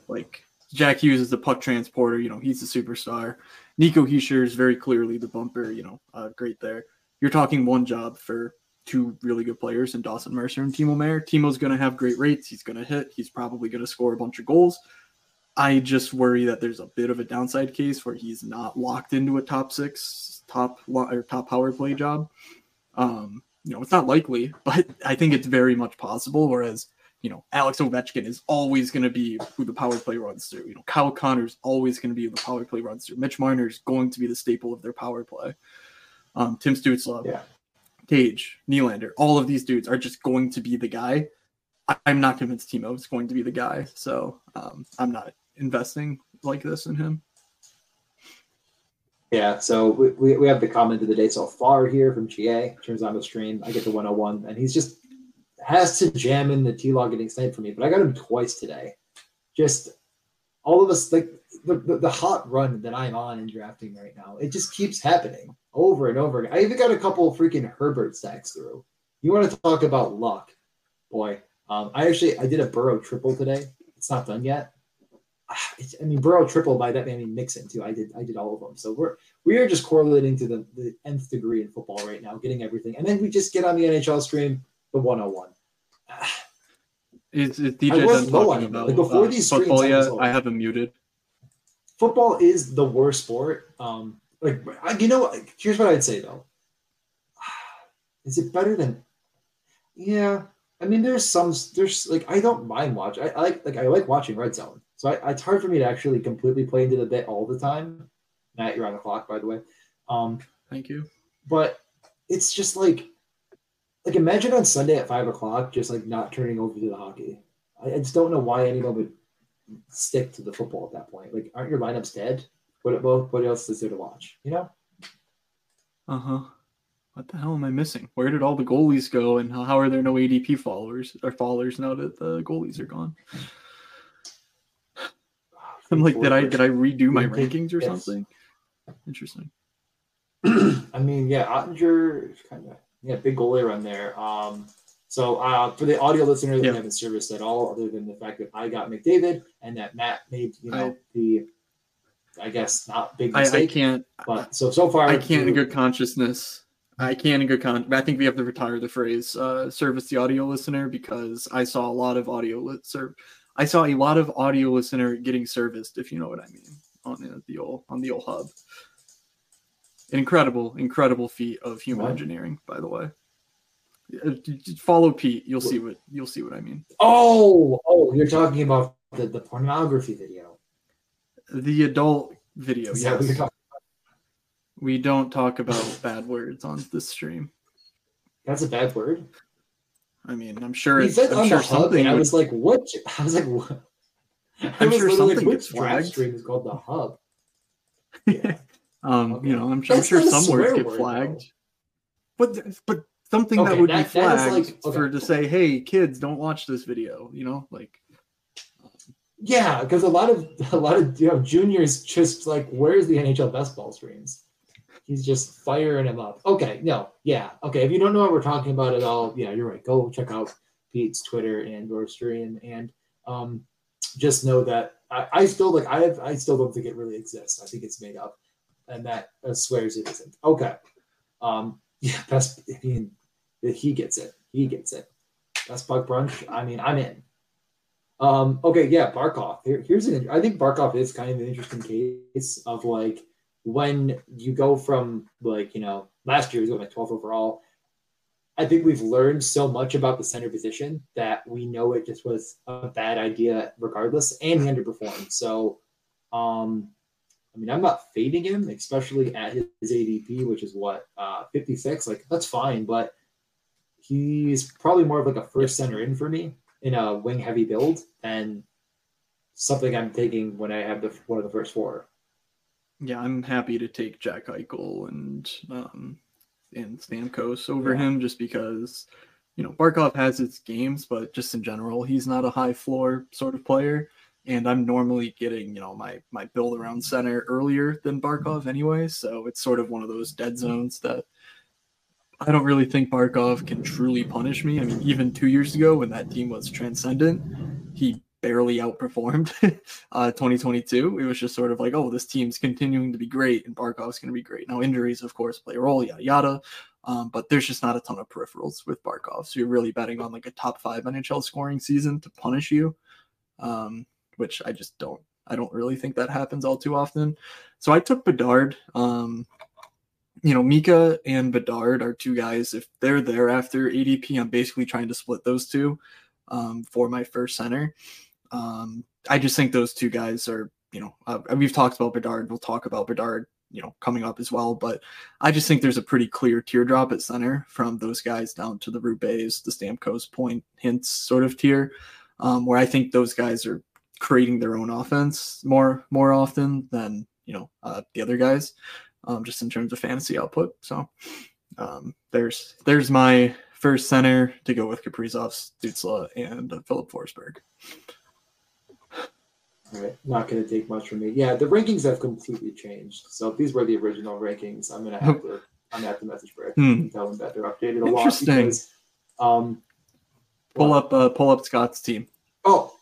like Jack Hughes is the puck transporter. You know, he's the superstar. Nico Hischier is very clearly the bumper. You know, uh, great there. You're talking one job for two really good players in Dawson Mercer and Timo Meier. Timo's going to have great rates. He's going to hit. He's probably going to score a bunch of goals. I just worry that there's a bit of a downside case where he's not locked into a top six, top or top power play job. Um, you know, it's not likely, *laughs* but I think it's very much possible. Whereas, you know, Alex Ovechkin is always going to be who the power play runs through. You know, Kyle Connor's always going to be who the power play runs through. Mitch Marner is going to be the staple of their power play. Um, Tim Stützle, Yeah. Cage, Nylander, all of these dudes are just going to be the guy. I'm not convinced Timo is going to be the guy, so um, I'm not investing like this in him. Yeah, so we, we, we have the comment of the day so far here from GA. Turns on the stream. I get the 101, and he's just has to jam in the T log getting sniped for me, but I got him twice today. Just all of us like the, the, the, hot run that I'm on in drafting right now. It just keeps happening over and over again. I even got a couple freaking Herbert stacks through. You want to talk about luck, boy? Um, I actually I did a Burrow triple today. It's not done yet. It's, I mean, Burrow triple by that I mean Mixon too. I did I did all of them. So we're we are just correlating to the, the nth degree in football right now, getting everything, and then we just get on the NHL stream the 101. It's, it's DJ done talking about like before uh, these football yet. I have him muted. Football is the worst sport. Um, like you know, here's what I'd say though. *sighs* Is it better than? Yeah, I mean, there's some. There's like I don't mind watch. I, I like like I like watching Red Zone. So I, it's hard for me to actually completely play into the bit all the time. Matt, you're on the clock, by the way. Um, Thank you. But it's just like like imagine on Sunday at five o'clock, just like not turning over to the hockey. I, I just don't know why anyone would stick to the football at that point. Like, aren't your lineups dead? What what, what else is there to watch? You know? Uh huh. What the hell am I missing? Where did all the goalies go, and how, are there no ADP followers or followers now that the goalies are gone? *sighs* I'm like, did I did I redo my rankings or yes. something? Interesting. *clears throat* I mean, yeah, Oettinger kind of yeah, big goalie run there. Um, so uh, for the audio listeners, yeah. we haven't serviced at all, other than the fact that I got McDavid and that Matt made you know I, the, I guess not big mistake. I, I can't. But so so far, I can't in good consciousness. I can't in good con. I think we have to retire the phrase uh, "service the audio listener" because I saw a lot of audio li- serve. I saw a lot of audio listener getting serviced, if you know what I mean, on the, the old on the old hub incredible, incredible feat of human what? engineering, by the way. Uh, follow Pete. You'll see what you'll see what I mean. Oh, oh, you're talking about the, the pornography video. The adult video, Is yes. We don't talk about bad words on this stream. That's a bad word. I mean, I'm sure. He said on sure the hub, and I was like, "What?" *laughs* I was like, "What?" I'm sure something like, gets flagged. Stream is called the hub. Yeah. *laughs* Um, okay. you know, I'm, I'm sure some words get flagged, but but something okay, that would that, be flagged like, okay. for to say, "Hey, kids, don't watch this video." You know, like. Yeah, because a lot of *laughs* a lot of you know juniors just like, where's the NHL best ball streams? He's just firing him up. Okay, no, yeah, okay. If you don't know what we're talking about at all, yeah, you're right. Go check out Pete's Twitter and or stream, and um, just know that I, I still like I have I still don't think it really exists. I think it's made up and that uh, swears it isn't. Okay. Um, *laughs* yeah, best. I mean, he gets it. He gets it. Best bug brunch. I mean, I'm in. Um, okay, yeah, Barkov. Here, here's an. I think Barkov is kind of an interesting case of like when you go from like you know last year he was going like 12 overall. I think we've learned so much about the center position that we know it just was a bad idea regardless, and he underperformed. So, um, I mean, I'm not fading him, especially at his ADP, which is what uh, 56. Like that's fine, but he's probably more of like a first center in for me in a wing heavy build than something I'm taking when I have the one of the first four. Yeah, I'm happy to take Jack Eichel and um, and Stamkos over yeah. him just because you know Barkov has its games, but just in general, he's not a high floor sort of player and I'm normally getting you know my my build around center earlier than Barkov anyway, so it's sort of one of those dead zones that I don't really think Barkov can truly punish me. I mean, even two years ago when that team was transcendent, he barely outperformed *laughs* uh, 2022. It was just sort of like, oh, this team's continuing to be great, and Barkov's going to be great. Now injuries, of course, play a role, yada yada. Um, but there's just not a ton of peripherals with Barkov, so you're really betting on like a top five NHL scoring season to punish you. Um, which I just don't. I don't really think that happens all too often. So I took Bedard. Um, you know, Mika and Bedard are two guys. If they're there after ADP, I'm basically trying to split those two um, for my first center. Um, I just think those two guys are, you know, uh, we've talked about Bedard. We'll talk about Bedard, you know, coming up as well. But I just think there's a pretty clear teardrop at center from those guys down to the Rubes, the Stamkos point Hintz sort of tier, um, where I think those guys are creating their own offense more more often than you know uh, the other guys, um, just in terms of fantasy output. So um, there's there's my first center to go with Kaprizov, Stützle, and uh, Filip Forsberg. All right, not going to take much from me. Yeah, the rankings have completely changed. So if these were the original rankings, I'm going to have to *laughs* I'm to have to message Brick Hmm. and tell them that they're updated a lot. Interesting. Because, um, Pull up, uh, pull up Scott's team. Oh,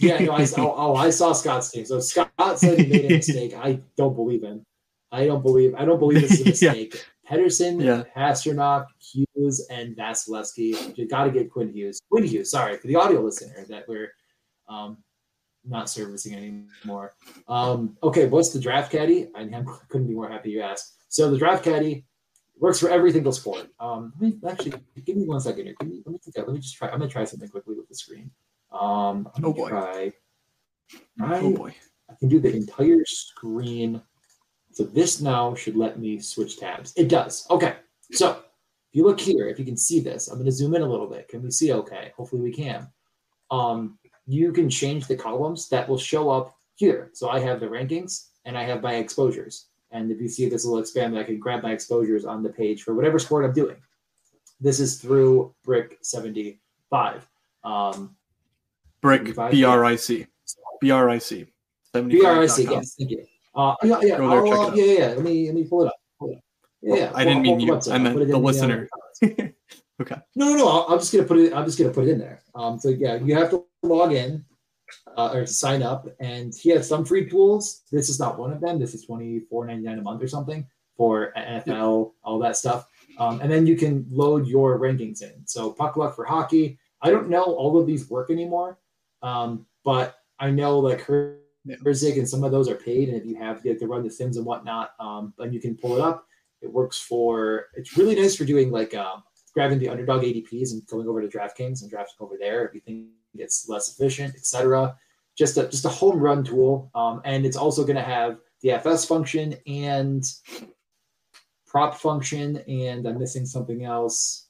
yeah, no, I saw. Oh, I saw Scott's team. So Scott said he made a mistake. I don't believe him. I don't believe. I don't believe this is a *laughs* Yeah. mistake. Pettersson, Yeah. Pastrnak, Hughes, and Vasilevskiy. You got to get Quinn Hughes. Quinn Hughes. Sorry for the audio listener that we're um, not servicing anymore. Um, okay, what's the draft caddy? I I *laughs* couldn't be more happy you asked. So the draft caddy works for every single sport. Um, let me actually give me one second here. Me, let me think. Let me just try. I'm gonna try something quickly with the screen. Um, Oh, boy. try. I, Oh boy. I can do the entire screen. So this now should let me switch tabs. It does. Okay. So if you look here, if you can see this, I'm going to zoom in a little bit. Can we see okay? Hopefully we can. Um, you can change the columns that will show up here. So I have the rankings and I have my exposures. And if you see this will expand, I can grab my exposures on the page for whatever sport I'm doing. This is through Brick 75. Um, Brick, 75, B R I C. B R I C. BRIC, yes, thank you. Uh, yeah, yeah, Go there, I'll, check it out. yeah, yeah. Let me let me pull it up. Pull it up. Yeah, yeah. I didn't mean you. I meant the listener. uh, *laughs* okay. No, no, no. I'm just gonna put it. I'm just gonna put it in there. Um, so yeah, you have to log in uh, or sign up, and he has some free tools. This is not one of them. This is twenty four ninety nine a month or something for NFL, all that stuff. Um, and then you can load your rankings in. So puck luck for hockey. I don't know all of these work anymore, um, but I know like her. Yeah. And some of those are paid, and if you have have to run the sims and whatnot, um, then you can pull it up. It works for. It's really nice for doing like um, grabbing the underdog ADPs and going over to DraftKings and drafting over there if you think it's less efficient, etc. Just a just a home run tool, um, and it's also going to have the FS function and prop function, and I'm missing something else.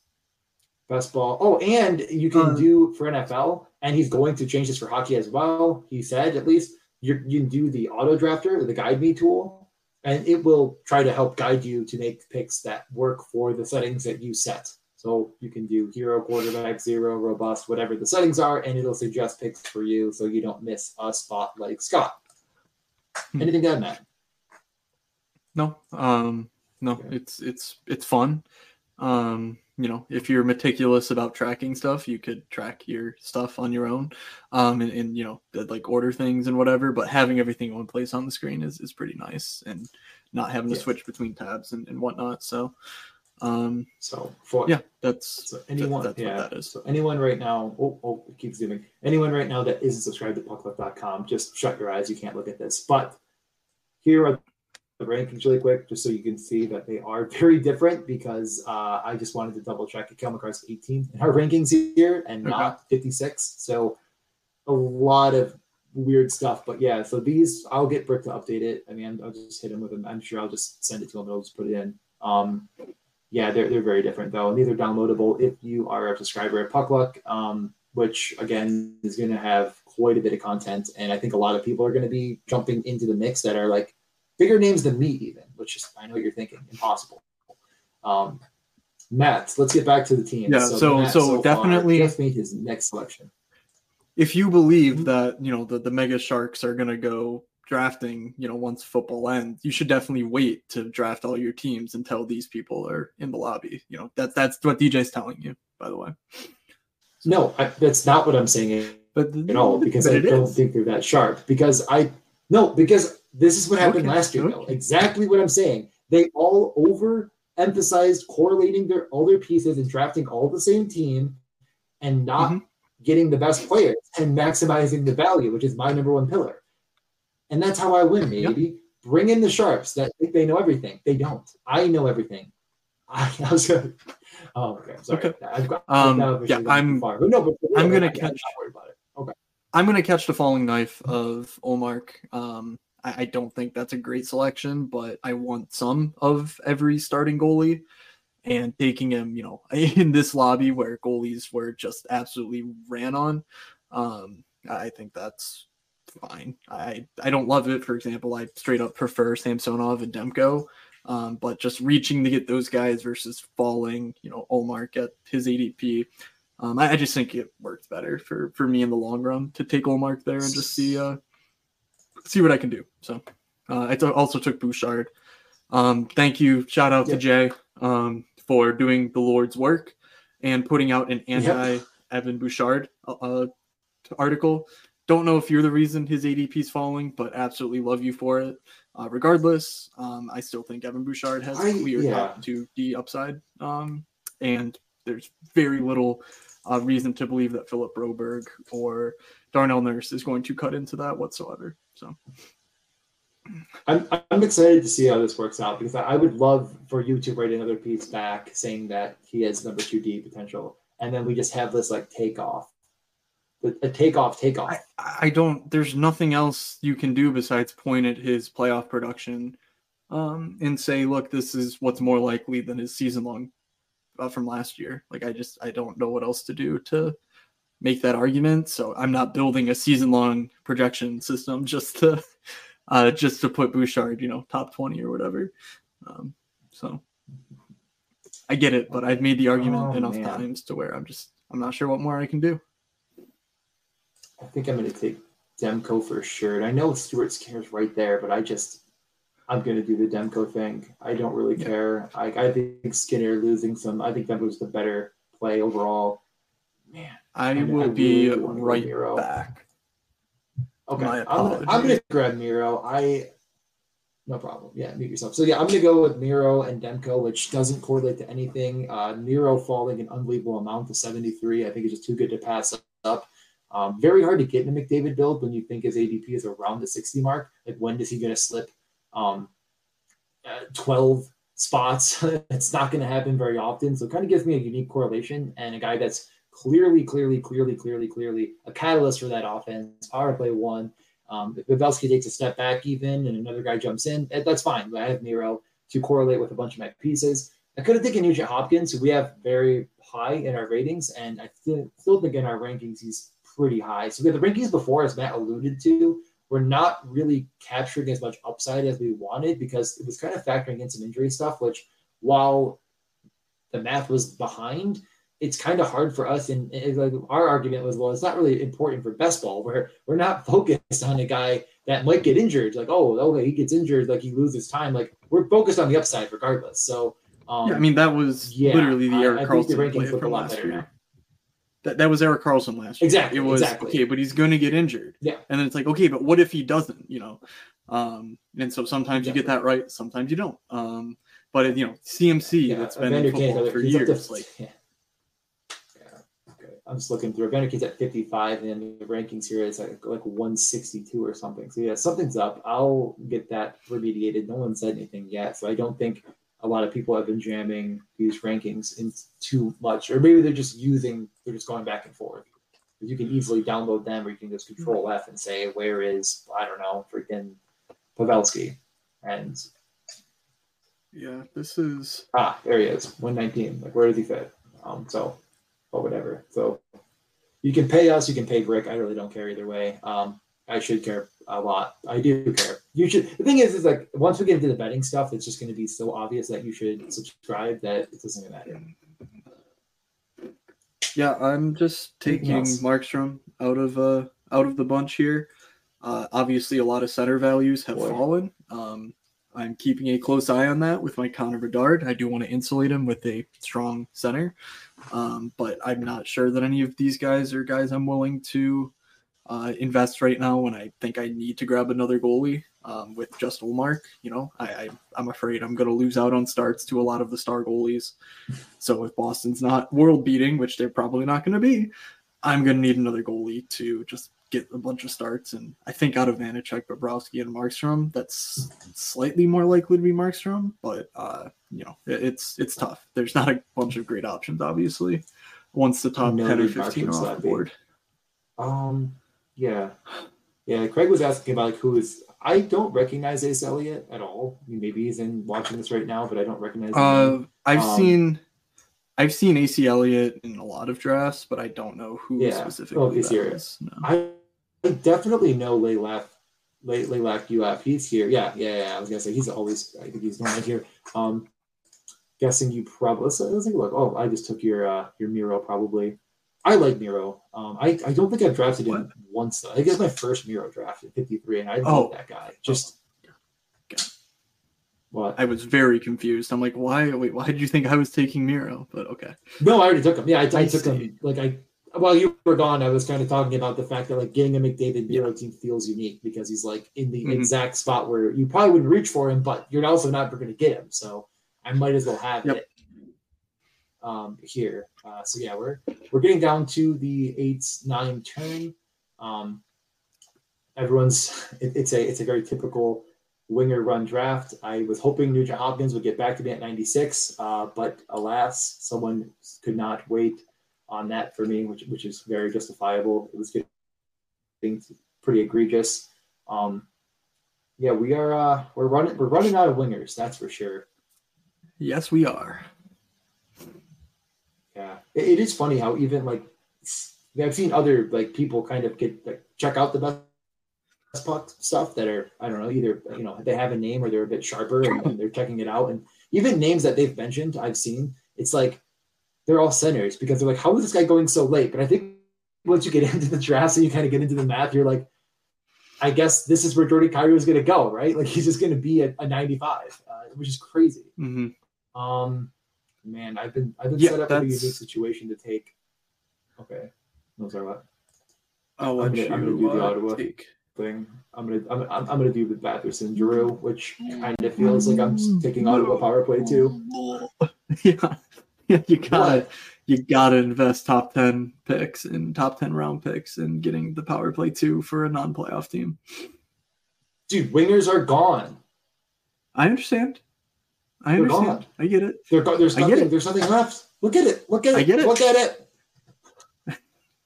Best ball. Oh, and you can Uh, do for NFL, and he's going to change this for hockey as well. He said at least you you can do the auto drafter, the guide me tool, and it will try to help guide you to make picks that work for the settings that you set. So you can do hero, quarterback, zero, robust, whatever the settings are, and it'll suggest picks for you so you don't miss a spot like Scott. Hmm. Anything to add, Matt? No, um, no, Okay. it's it's it's fun. Um, you know, if you're meticulous about tracking stuff, you could track your stuff on your own, um, and, and you know, like order things and whatever. But having everything in one place on the screen is is pretty nice, and not having to Yeah. switch between tabs and, and whatnot. So, um, So for yeah, that's So anyone, that's what yeah. that is. So anyone right now, oh, oh, it keeps zooming. Anyone right now that isn't subscribed to puckluck.com, just shut your eyes. You can't look at this. But here are the rankings really quick, just so you can see that they are *laughs* very different. Because uh, I just wanted to double check. Cale Makar's 18 in our rankings here, and Okay. not 56. So a lot of weird stuff. But yeah, so these I'll get Brick to update it. I mean, I'll just hit him with them. I'm sure I'll just send it to him. and I'll just put it in. Um, yeah, they're, they're very different though. And these are downloadable if you are a subscriber at Puckluck, um, which again is going to have quite a bit of content. And I think a lot of people are going to be jumping into the mix that are like bigger names than me, even, which is, I know what you're thinking, impossible. Um, Matt, let's get back to the team. Yeah, so- Matt so far definitely- just made his next selection. if you believe that you know the, the mega sharks are going to go drafting you know once football ends you should definitely wait to draft all your teams until these people are in the lobby you know that that's what dj's telling you by the way No, I, that's not what I'm saying but at all because I don't is. think they're that sharp. Because I no, because this is what happened Okay, last year. Though. Exactly what I'm saying. They all over emphasized correlating their all their pieces and drafting all the same team, and not Mhm. getting the best players and maximizing the value, which is my number one pillar. And that's how I win, maybe. Bring in the sharps that think they know everything. They don't. I know everything. I, *laughs* I was gonna. Oh, okay. I'm sorry. Okay. I've got, Um, yeah, officially gone too I'm- far. But no, but I'm gonna I'm catch- not worried about it. Okay. i'm going to catch the falling knife of Ullmark um I, I don't think that's a great selection but i want some of every starting goalie and taking him, you know, *laughs* in this lobby where goalies were just absolutely ran on, um, I think that's fine. I I don't love it. For example, I straight up prefer Samsonov and Demko, Um, but just reaching to get those guys versus falling, you know, Ullmark at his ADP. Um, I, I, just think it works better for for me in the long run to take Ullmark there and just see uh see what I can do. So uh, I t- also took Bouchard. Um, thank you, shout out yep. to Jay um, for doing the Lord's work and putting out an anti Evan Bouchard uh, uh, article. Don't know if you're the reason his ADP is falling, but absolutely love you for it. Uh, regardless, um, I still think Evan Bouchard has I, clear yeah. to the upside, um, and there's very little uh, reason to believe that Philip Broberg or Darnell Nurse is going to cut into that whatsoever. So. I'm, I'm excited to see how this works out because I would love for you to write another piece back saying that he has number two D potential, and then we just have this like takeoff a takeoff takeoff. I, I don't. There's nothing else you can do besides point at his playoff production, um, and say, look, this is what's more likely than his season long uh, from last year. Like I just I don't know what else to do to make that argument. So I'm not building a season long projection system *laughs* just to uh, just to put Bouchard, you know, top twenty or whatever. Um, so I get it, but I've made the argument oh, enough man. times to where I'm just I'm not sure what more I can do. I think I'm going to take Demko for sure. And I know Stuart Skinner's right there, but I just I'm going to do the Demko thing. I don't really yeah. care. I, I think Skinner losing some. I think Demko's the better play overall. Man, I, I will I be really right Miro. back. Okay, I'm gonna, I'm gonna grab Miro. I no problem. Yeah, mute yourself. So yeah, I'm gonna go with Miro and Demko, which doesn't correlate to anything. Uh, Miro falling an unbelievable amount to 73. I think it's just too good to pass up. Um, very hard to get in a McDavid build when you think his ADP is around the 60 mark. Like when is he to slip um, uh, 12 spots? *laughs* it's not going to happen very often. So it kind of gives me a unique correlation and a guy that's clearly, clearly, clearly, clearly, clearly a catalyst for that offense. Power play one. Um, if Pavelski takes a step back even and another guy jumps in, that's fine. But I have Miro to correlate with a bunch of my pieces. I could have taken Nugent Hopkins, who we have very high in our ratings, and I still, still think in our rankings he's pretty high. So we have the rankings before, as Matt alluded to, we're not really capturing as much upside as we wanted because it was kind of factoring in some injury stuff, which while the math was behind, it's kind of hard for us. And, like our argument was, well, it's not really important for best ball where we're not *laughs* focused on a guy that might get injured. Like, oh, okay, he gets injured, like he loses time. Like we're focused on the upside regardless. So, um, yeah, I mean, that was yeah, literally the Erik Karlsson play from last year. Now. That, that was Erik Karlsson last year. Exactly. It was exactly. okay, but he's going to get injured. Yeah. And then it's like, okay, but what if he doesn't? You know, um, and so sometimes you get that right, sometimes you don't. Um, but you know, CMC yeah, that's been in football for years. *laughs* Like, yeah. I'm just looking through. Evander Kane's at 55, and the rankings here is like like 162 or something. So yeah, something's up. I'll get that remediated. No one said anything yet, so I don't think a lot of people have been jamming these rankings in too much, or maybe they're just using, they're just going back and forth. You can easily download them, or you can just Control F and say, "Where is I don't know, freaking Pavelski?" And yeah, this is ah, there he is, one nineteen. Like, where does he fit? Um, so, or whatever. So, you can pay us, you can pay Brick. I really don't care either way. Um, I should care a lot. I do care. You should. The thing is, is like once we get into the betting stuff, it's just going to be so obvious that you should subscribe that it doesn't even matter. Yeah, I'm just taking Markstrom out of uh out of the bunch here. Uh, obviously, a lot of center values have Boy. fallen. Um, I'm keeping a close eye on that with my Connor Bedard. I do want to insulate him with a strong center, um, but I'm not sure that any of these guys are guys I'm willing to uh, invest right now when I think I need to grab another goalie um, with just Ullmark. You know, I, I am afraid I'm going to lose out on starts to a lot of the star goalies. So if Boston's not world beating, which they're probably not going to be, I'm going to need another goalie to just get a bunch of starts. And I think out of Vanecek, Bobrovsky, and Markstrom, that's slightly more likely to be Markstrom. But uh, you know, it, it's it's tough. There's not a bunch of great options, obviously. Once the top ten or fifteen are off the board. Um, yeah, yeah. Craig was asking about like who is. I don't recognize Ace Elliott at all. I mean, maybe he's in watching this right now, but I don't recognize. Uh, I've um, seen. I've seen AC Elliott in a lot of drafts, but I don't know who yeah, specifically. Oh, is. No. I, I definitely know Lay left Laylac UF. He's here. Yeah, yeah, yeah. I was gonna say he's always. I think he's right here. Um, guessing you probably. Let's, let's take a look. Oh, I just took your uh, your Miro probably. I like Miro. Um, I, I don't think I've drafted him what? once though. I think it's my first Miro draft at 53, and I oh. love that guy. Just what? I was very confused. I'm like, why? Wait, why did you think I was taking Miro? But okay. No, I already took him. Yeah, I, I, I took him. Like I, while you were gone, I was kind of talking about the fact that like getting a McDavid yeah. team feels unique because he's like in the mm-hmm. exact spot where you probably wouldn't reach for him, but you're also not going to get him. So I might as well have yep. it um, here. Uh, so yeah, we're we're getting down to the eight nine turn. Um, everyone's it, it's a it's a very typical winger run draft. I was hoping Nugent Hopkins would get back to me at 96, uh, but alas, someone could not wait on that for me, which which is very justifiable. It was getting pretty egregious. Um, yeah, we are uh, we're running we're running out of wingers, that's for sure. Yes, we are. Yeah, it, it is funny how even like I've seen other like people kind of get like check out the best puck stuff that are I don't know either you know they have a name or they're a bit sharper and, and, they're checking it out and even names that they've mentioned I've seen it's like they're all centers because they're like how is this guy going so late? But I think once you get *laughs* into the draft and you kind of get into the math you're like I guess this is where Jordan Kyrou is going to go right? Like he's just going to be a, a 95 uh, which is crazy. Mm-hmm. um man I've been I've been yeah, set up that's... in a unique situation to take. Okay. No sorry what? I'll I'm gonna, I'm gonna do the uh, take. thing. I'm gonna I'm, I'm gonna do the Batherson Giroux, which kind of feels like I'm *laughs* taking on a power play too. *laughs* yeah, yeah, *laughs* you gotta what? you gotta invest top ten picks and top ten round picks and getting the power play two for a non playoff team. Dude, wingers are gone. I understand. I They're understand. Gone. I get it. They're go- there's nothing. There's nothing left. Look at it. Look at it. I get it. Look at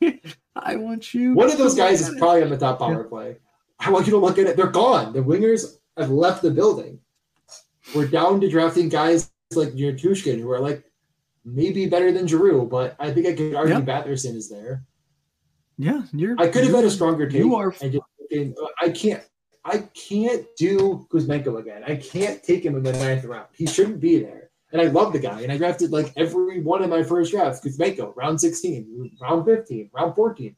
it. *laughs* I want you. One of those guys is probably on the top power yeah. play. I want you to look at it. They're gone. The wingers have left the building. We're down to drafting guys like Nichushkin who are like maybe better than Giroux, but I think I could argue yeah. Batherson is there. Yeah, you're. I could have had a stronger take. You are. Just, I can't. I can't do Kuzmenko again. I can't take him in the ninth round. He shouldn't be there. And I love the guy. And I drafted like every one of my first drafts. Kuzmenko, round 16, round 15, round 14.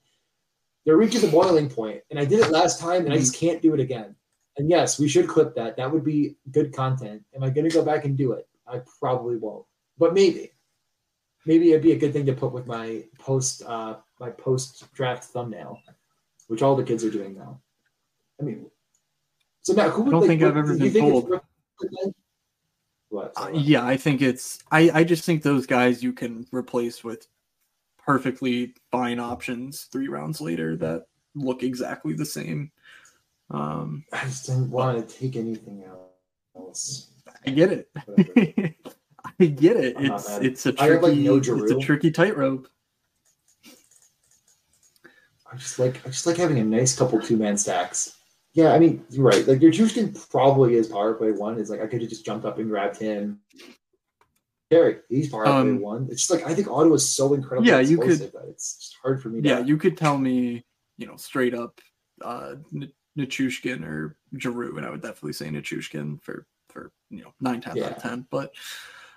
They're reaching the boiling point. And I did it last time and I just mm-hmm. can't do it again. And yes, we should clip that. That would be good content. Am I going to go back and do it? I probably won't. But maybe. Maybe it'd be a good thing to put with my post uh, my post draft thumbnail, which all the kids are doing now. I mean, so Matt, who would I don't like, think I've ever been told. What? Uh, yeah, I think it's. I I just think those guys you can replace with perfectly fine options three rounds later that look exactly the same. Um, I just didn't want to take anything else. I get it. *laughs* I get it. I'm it's it's a tricky like no it's a tricky tightrope. I just like I just like having a nice couple two man stacks. Yeah, I mean, you're right. Like your Nichushkin probably is power play one. Is like I could have just jumped up and grabbed him. Derek, he's power um, play one. It's just like I think Ottawa is so incredible. Yeah, you could. That it's just hard for me. Yeah, you could tell me, you know, straight up, uh, Nichushkin or Giroux, and I would definitely say Nichushkin for for you know nine times yeah. out of ten. But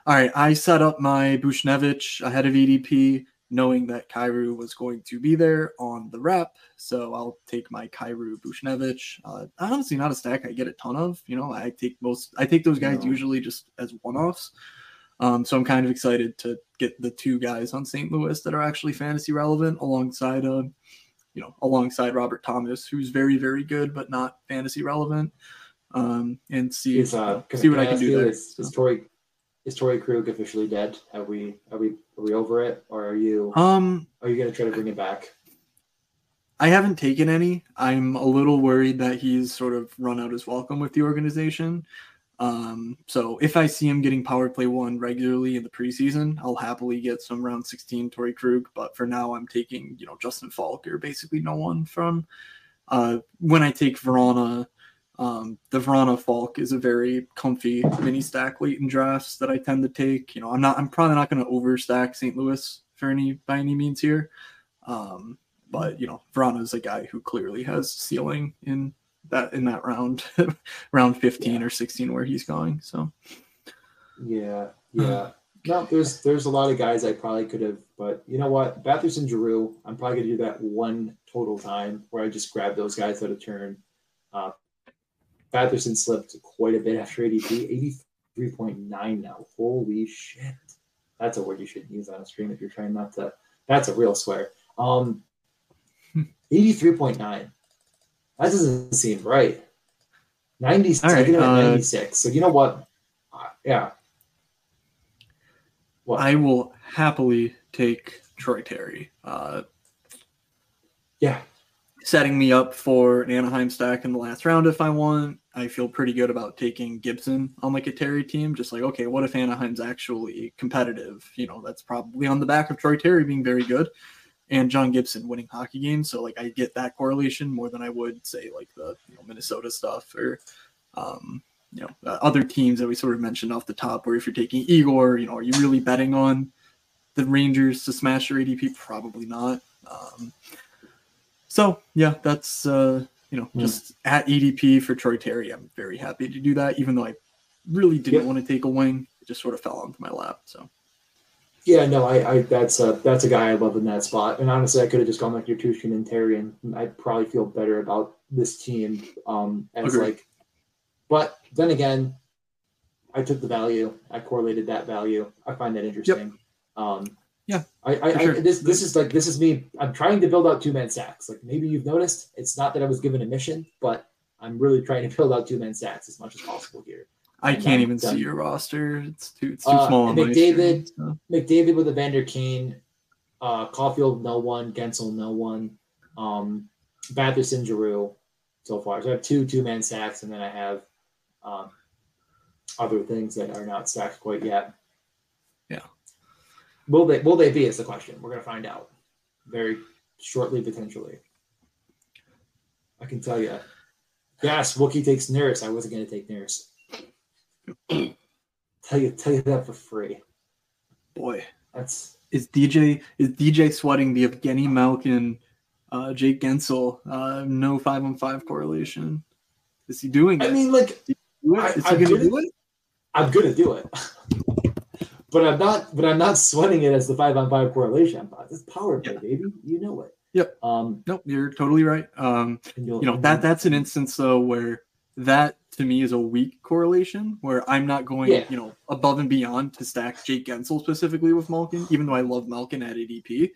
all right, I set up my Buchnevich ahead of ADP knowing that Kyrou was going to be there on the rep. So I'll take my Kyrou Buchnevich. Uh, honestly, not a stack I get a ton of. You know, I take most, I take those guys no. usually just as one offs. Um, so I'm kind of excited to get the two guys on St. Louis that are actually fantasy relevant alongside, uh, you know, alongside Robert Thomas, who's very, very good, but not fantasy relevant. Um, and see, uh, see what I can do there. Is, so. is Torey is Torey Krug officially dead? Are we are we are we over it, or are you um are you gonna try to bring it back? I haven't taken any. I'm a little worried that he's sort of run out his welcome with the organization. Um, so if I see him getting power play one regularly in the preseason, I'll happily get some round 16 Torey Krug. But for now, I'm taking you know Justin Faulk or basically no one from. Uh, when I take Vrana um, the Vrana Faulk is a very comfy mini stack late in drafts that I tend to take. You know, I'm not, I'm probably not going to overstack St. Louis for any by any means here. Um, but you know, Vrana is a guy who clearly has ceiling in that in that round, *laughs* round 15 yeah. or 16 where he's going. So yeah, yeah. no, there's there's a lot of guys I probably could have, but you know what? Bathurst and Giroux, I'm probably gonna do that one total time where I just grab those guys out of turn. Uh, Batherson slipped quite a bit after ADP, 83.9 now. Holy shit. That's a word you shouldn't use on a stream if you're trying not to. That's a real swear. Um, *laughs* 83.9. That doesn't seem right. 90, right, uh, 96. So you know what? Uh, yeah. What? I will happily take Troy Terry. Uh, yeah. Setting me up for an Anaheim stack in the last round if I want. I feel pretty good about taking Gibson on like a Terry team. Just like, okay, what if Anaheim's actually competitive? You know, that's probably on the back of Troy Terry being very good and John Gibson winning hockey games. So like I get that correlation more than I would say like the you know, Minnesota stuff or um, you know uh, other teams that we sort of mentioned off the top. Where if you're taking Igor, you know, are you really betting on the Rangers to smash your ADP? Probably not. Um, so yeah, that's uh, you know mm. just at ADP for Troy Terry. I'm very happy to do that, even though I really didn't yep. want to take a wing. It just sort of fell onto my lap. So. Yeah, no, I, I that's a that's a guy I love in that spot. And honestly, I could have just gone like your Tushin and Terry, and I'd probably feel better about this team um, as Agreed. like. But then again, I took the value. I correlated that value. I find that interesting. Yep. Um, yeah, I, I, sure. I, this this is like this is me. I'm trying to build out two man sacks. Like maybe you've noticed, it's not that I was given a mission, but I'm really trying to *laughs* build out two man sacks as much as possible here. I can't even done. see your roster. It's too it's too uh, small. McDavid, screen, so. McDavid with Evander Kane, uh, Caufield, no one. Guentzel no one. Um, Batherson, Giroux, so far. So I have two two man sacks, and then I have um, other things that are not stacked quite yet. Will they? Will they be? Is the question. We're gonna find out very shortly, potentially. I can tell you. Yes, Wookie takes Nurse. I wasn't gonna take Nurse. *clears throat* tell you tell you that for free. Boy, that's is DJ is DJ sweating the Evgeny Malkin, uh, Jake Guentzel, uh, no five on five correlation. Is he doing it? I mean, like, I, is he gonna, do it? I'm gonna do it. *laughs* but I'm not. But I'm not sweating it as the five on five correlation. It's power play, yeah. baby. You know it. Yep. Um. Nope. You're totally right. Um. You know that that's an instance though where that to me is a weak correlation where I'm not going, yeah. you know, above and beyond to stack Jake Guentzel specifically with Malkin, even though I love Malkin at ADP.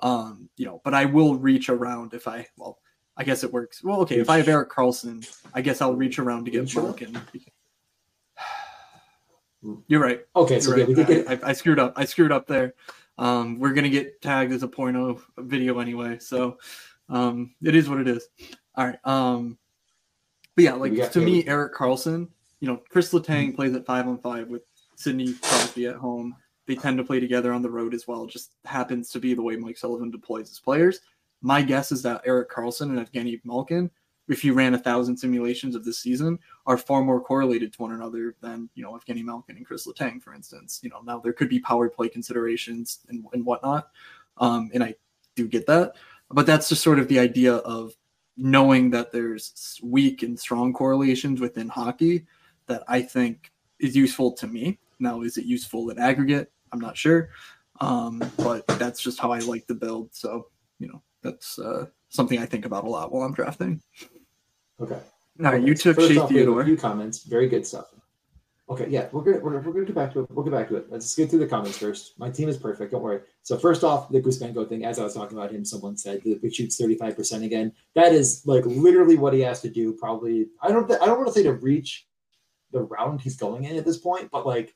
Um, you know, but I will reach around if I well, I guess it works. Well, okay, if I have Erik Karlsson, I guess I'll reach around to get Malkin. You're right. Okay, so right. I, I, I, screwed up. I screwed up there. Um, we're gonna get tagged as a porno video anyway, so um, it is what it is. All right. Um, but yeah, like to me, Erik Karlsson. you know, Chris Letang mm-hmm. plays at five on five with Sidney Crosby at home. They tend to play together on the road as well. It just happens to be the way Mike Sullivan deploys his players. My guess is that Erik Karlsson and Evgeny Malkin, if you ran a thousand simulations of this season, are far more correlated to one another than you know Evgeny Malkin and Chris Letang, for instance. You know, now there could be power play considerations and, and whatnot, um, and I do get that, but that's just sort of the idea of knowing that there's weak and strong correlations within hockey that I think is useful to me. Now, is it useful in aggregate? I'm not sure. Um, but that's just how I like to build. So, you know, that's uh, something I think about a lot while I'm drafting. Okay. All right, you took First Shea Theodore. A few comments. Very good stuff. Okay, yeah, we're gonna we're, we're gonna get back to it. We'll get back to it. Let's get through the comments first. My team is perfect. Don't worry. So first off, the Kuzmenko thing. As I was talking about him, someone said that he shoots thirty five percent again. That is like literally what he has to do. Probably. I don't. Th- I don't want to say to reach the round he's going in at this point, but like,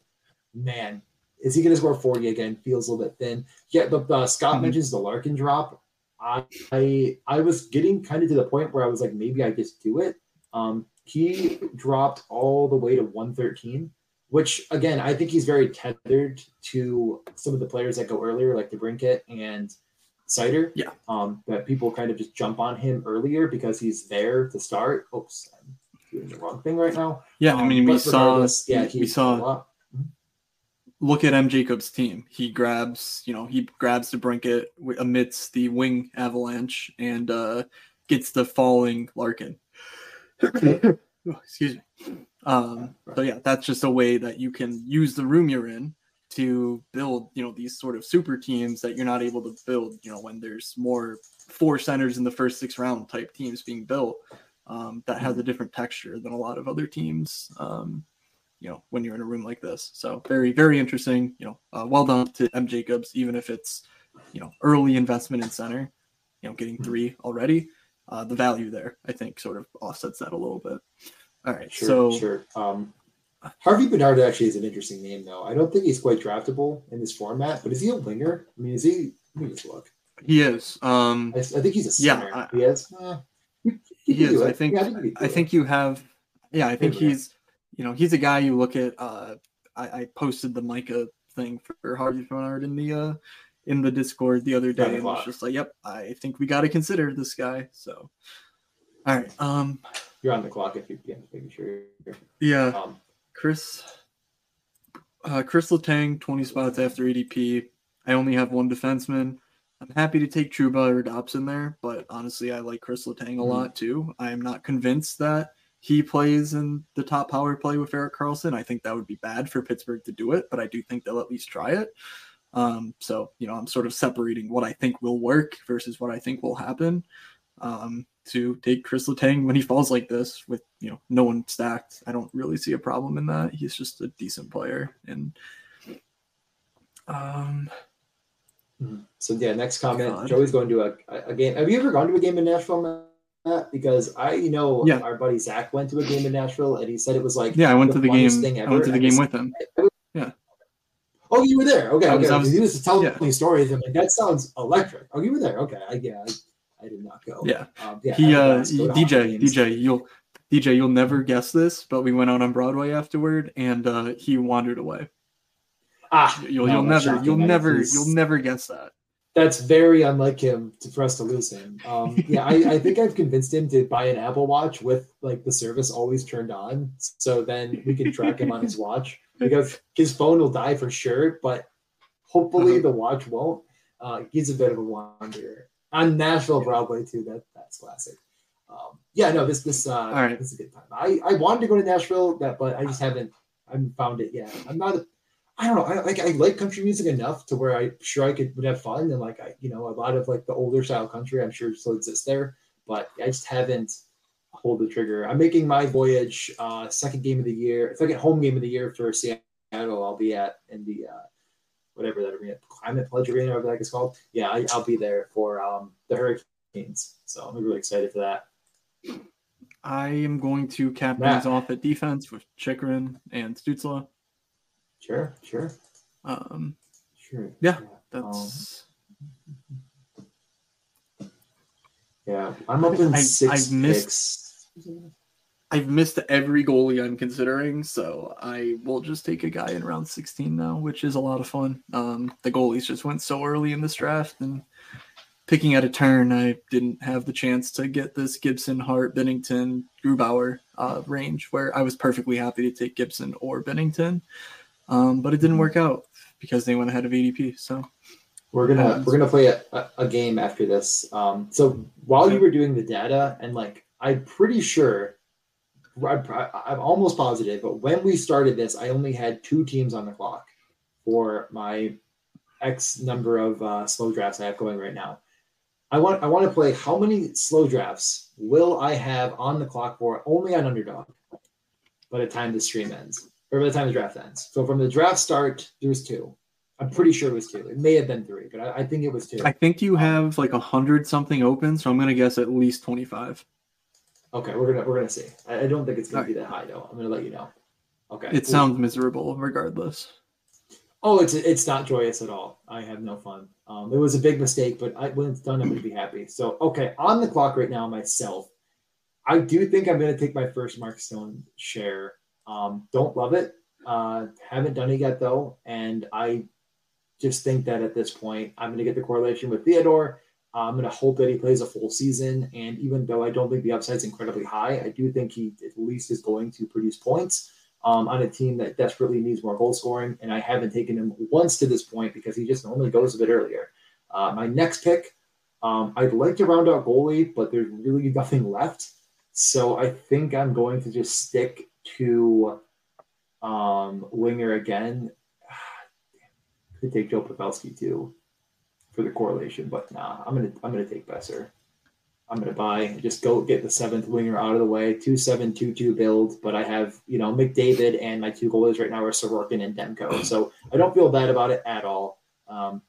man, is he gonna score forty again? Feels a little bit thin. Yeah, but uh, Scott mm-hmm. mentions the Larkin drop. I, I was getting kind of to the point where I was like, maybe I just do it. Um, he dropped all the way to 113, which again, I think he's very tethered to some of the players that go earlier, like DeBrincat and Seider. Yeah. Um, that people kind of just jump on him earlier because he's there to start. Oops, I'm doing the wrong thing right now. Yeah, um, I mean, we saw, yeah, we saw. Mm-hmm. Look at M. Jacobs' team. He grabs, you know, he grabs DeBrincat amidst the wing avalanche and uh, gets the falling Larkin *coughs* excuse me. Um, so yeah, that's just a way that you can use the room you're in to build, you know, these sort of super teams that you're not able to build, you know, when there's more four centers in the first six round type teams being built um, that has a different texture than a lot of other teams. Um, you know, when you're in a room like this. So very, very interesting. You know, uh, well done to M Jacobs, even if it's you know early investment in center. You know, getting three already. Uh, the value there, I think, sort of offsets that a little bit. All right, Sure, so sure. Um, Harvey Bernard actually is an interesting name, though. I don't think he's quite draftable in this format, but is he a winger? I mean, is he? Let me just look. he is. Um, I, I think he's a Yeah. I- he is. Uh, he, he can is. I think. Yeah, he can do I think you have. Yeah, I think he's. You know, he's a guy you look at. Uh, I, I posted the Micah thing for Harvey Bernard in the uh, in the Discord the other day, and was just like, "Yep, I think we got to consider this guy." So, all right. Um, You're on the clock if you can, making sure. yeah, Um, Chris. Uh, Chris Letang, 20 spots after ADP. I only have one defenseman. I'm happy to take Trouba or Dobson there, but honestly, I like Chris Letang a Mhm. lot too. I am not convinced that he plays in the top power play with Erik Karlsson. I think that would be bad for Pittsburgh to do it, but I do think they'll at least try it. Um, so, you know, I'm sort of separating what I think will work versus what I think will happen um, to take Chris Letang when he falls like this with, you know, no one stacked. I don't really see a problem in that. He's just a decent player. And um, so yeah, next comment. God. Joey's going to a, a, a game. Have you ever gone to a game in Nashville, Matt? Because I you know Yeah. our buddy Zach went to a game in Nashville, and he said it was like yeah, I went the to the game. thing I went to the And game with him. Yeah. Oh, you were there. Okay, I was- okay. I was- he was telling yeah. me stories. I'm like, that sounds electric. Oh, you were there. Okay, I, yeah, I, I did not go. Yeah. um, yeah. he uh ask, go to hockey DJ. DJ you'll DJ you'll never guess this, but we went out on Broadway afterward and uh he wandered away. Ah, You'll no, you'll never shocking. you'll never you'll never guess that. That's very unlike him to, for us to lose him. Um, yeah, I, I think I've convinced him to buy an Apple Watch with like the service always turned on, so then we can track him on his watch because his phone will die for sure, but hopefully Uh-huh. the watch won't. Uh, he's a bit of a wanderer on Nashville Broadway too. That that's classic. Um, yeah, no, this this uh, right. this is a good time. I, I wanted to go to Nashville, that but I just haven't I haven't found it yet. I'm not. A, I don't know. I like I like country music enough to where I'm sure I could would have fun and like I you know a lot of like the older style country I'm sure still exists there, but I just haven't pulled the trigger. I'm making my voyage uh second game of the year, second home game of the year for Seattle. I'll be at in the uh whatever that arena, Climate Pledge Arena, whatever that is called. Yeah, I, I'll be there for um the Hurricanes, so I'm really excited for that. I am going to cap things off at defense with Chychrun and Stützle. Sure, sure, Um, sure. Yeah, Um, that's yeah, I'm up in I- 6 I've missed- picks. I've missed every goalie I'm considering, so I will just take a guy in round 16 now, which is a lot of fun. Um, the goalies just went so early in this draft, and picking at a turn, I didn't have the chance to get this Gibson, Hart, Binnington, Grubauer uh, range where I was perfectly happy to take Gibson or Binnington, um, but it didn't work out because they went ahead of ADP. So We're gonna happens. we're gonna play a, a, a game after this. Um, so while you were doing the data, and like I'm pretty sure, I'm, I'm almost positive, but when we started this, I only had two teams on the clock for my X number of uh, slow drafts I have going right now. I want I want to play how many slow drafts will I have on the clock for only on underdog by the time the stream ends or by the time the draft ends. So from the draft start, there's two. I'm pretty sure it was two. It may have been three, but I, I think it was two. I think you have like a hundred something open, so I'm gonna guess at least 25. Okay, we're gonna we're gonna see. I, I don't think it's gonna be that high though. I'm gonna let you know. Okay. It sounds miserable regardless. Oh, it's it's not joyous at all. I have no fun. Um, it was a big mistake, but I, when it's done, I'm gonna be happy. So okay, on the clock right now myself. I do think I'm gonna take my first Mark Stone share. Um, don't love it. Uh, haven't done it yet though, and I just think that at this point I'm gonna get the correlation with Theodore. I'm gonna hope that he plays a full season, and even though I don't think the upside is incredibly high, I do think he at least is going to produce points um, on a team that desperately needs more goal scoring. And I haven't taken him once to this point because he just normally goes a bit earlier. Uh, my next pick, um, I'd like to round out goalie, but there's really nothing left. So I think I'm going to just stick to um, winger again. *sighs* Could take Joe Pavelski too for the correlation, but nah, I'm gonna I'm gonna take Boeser. I'm gonna buy just go get the seventh winger out of the way. Two seven two two build, but I have you know McDavid and my two goalies right now are Sorokin and Demko, *clears throat* so I don't feel bad about it at all. Um,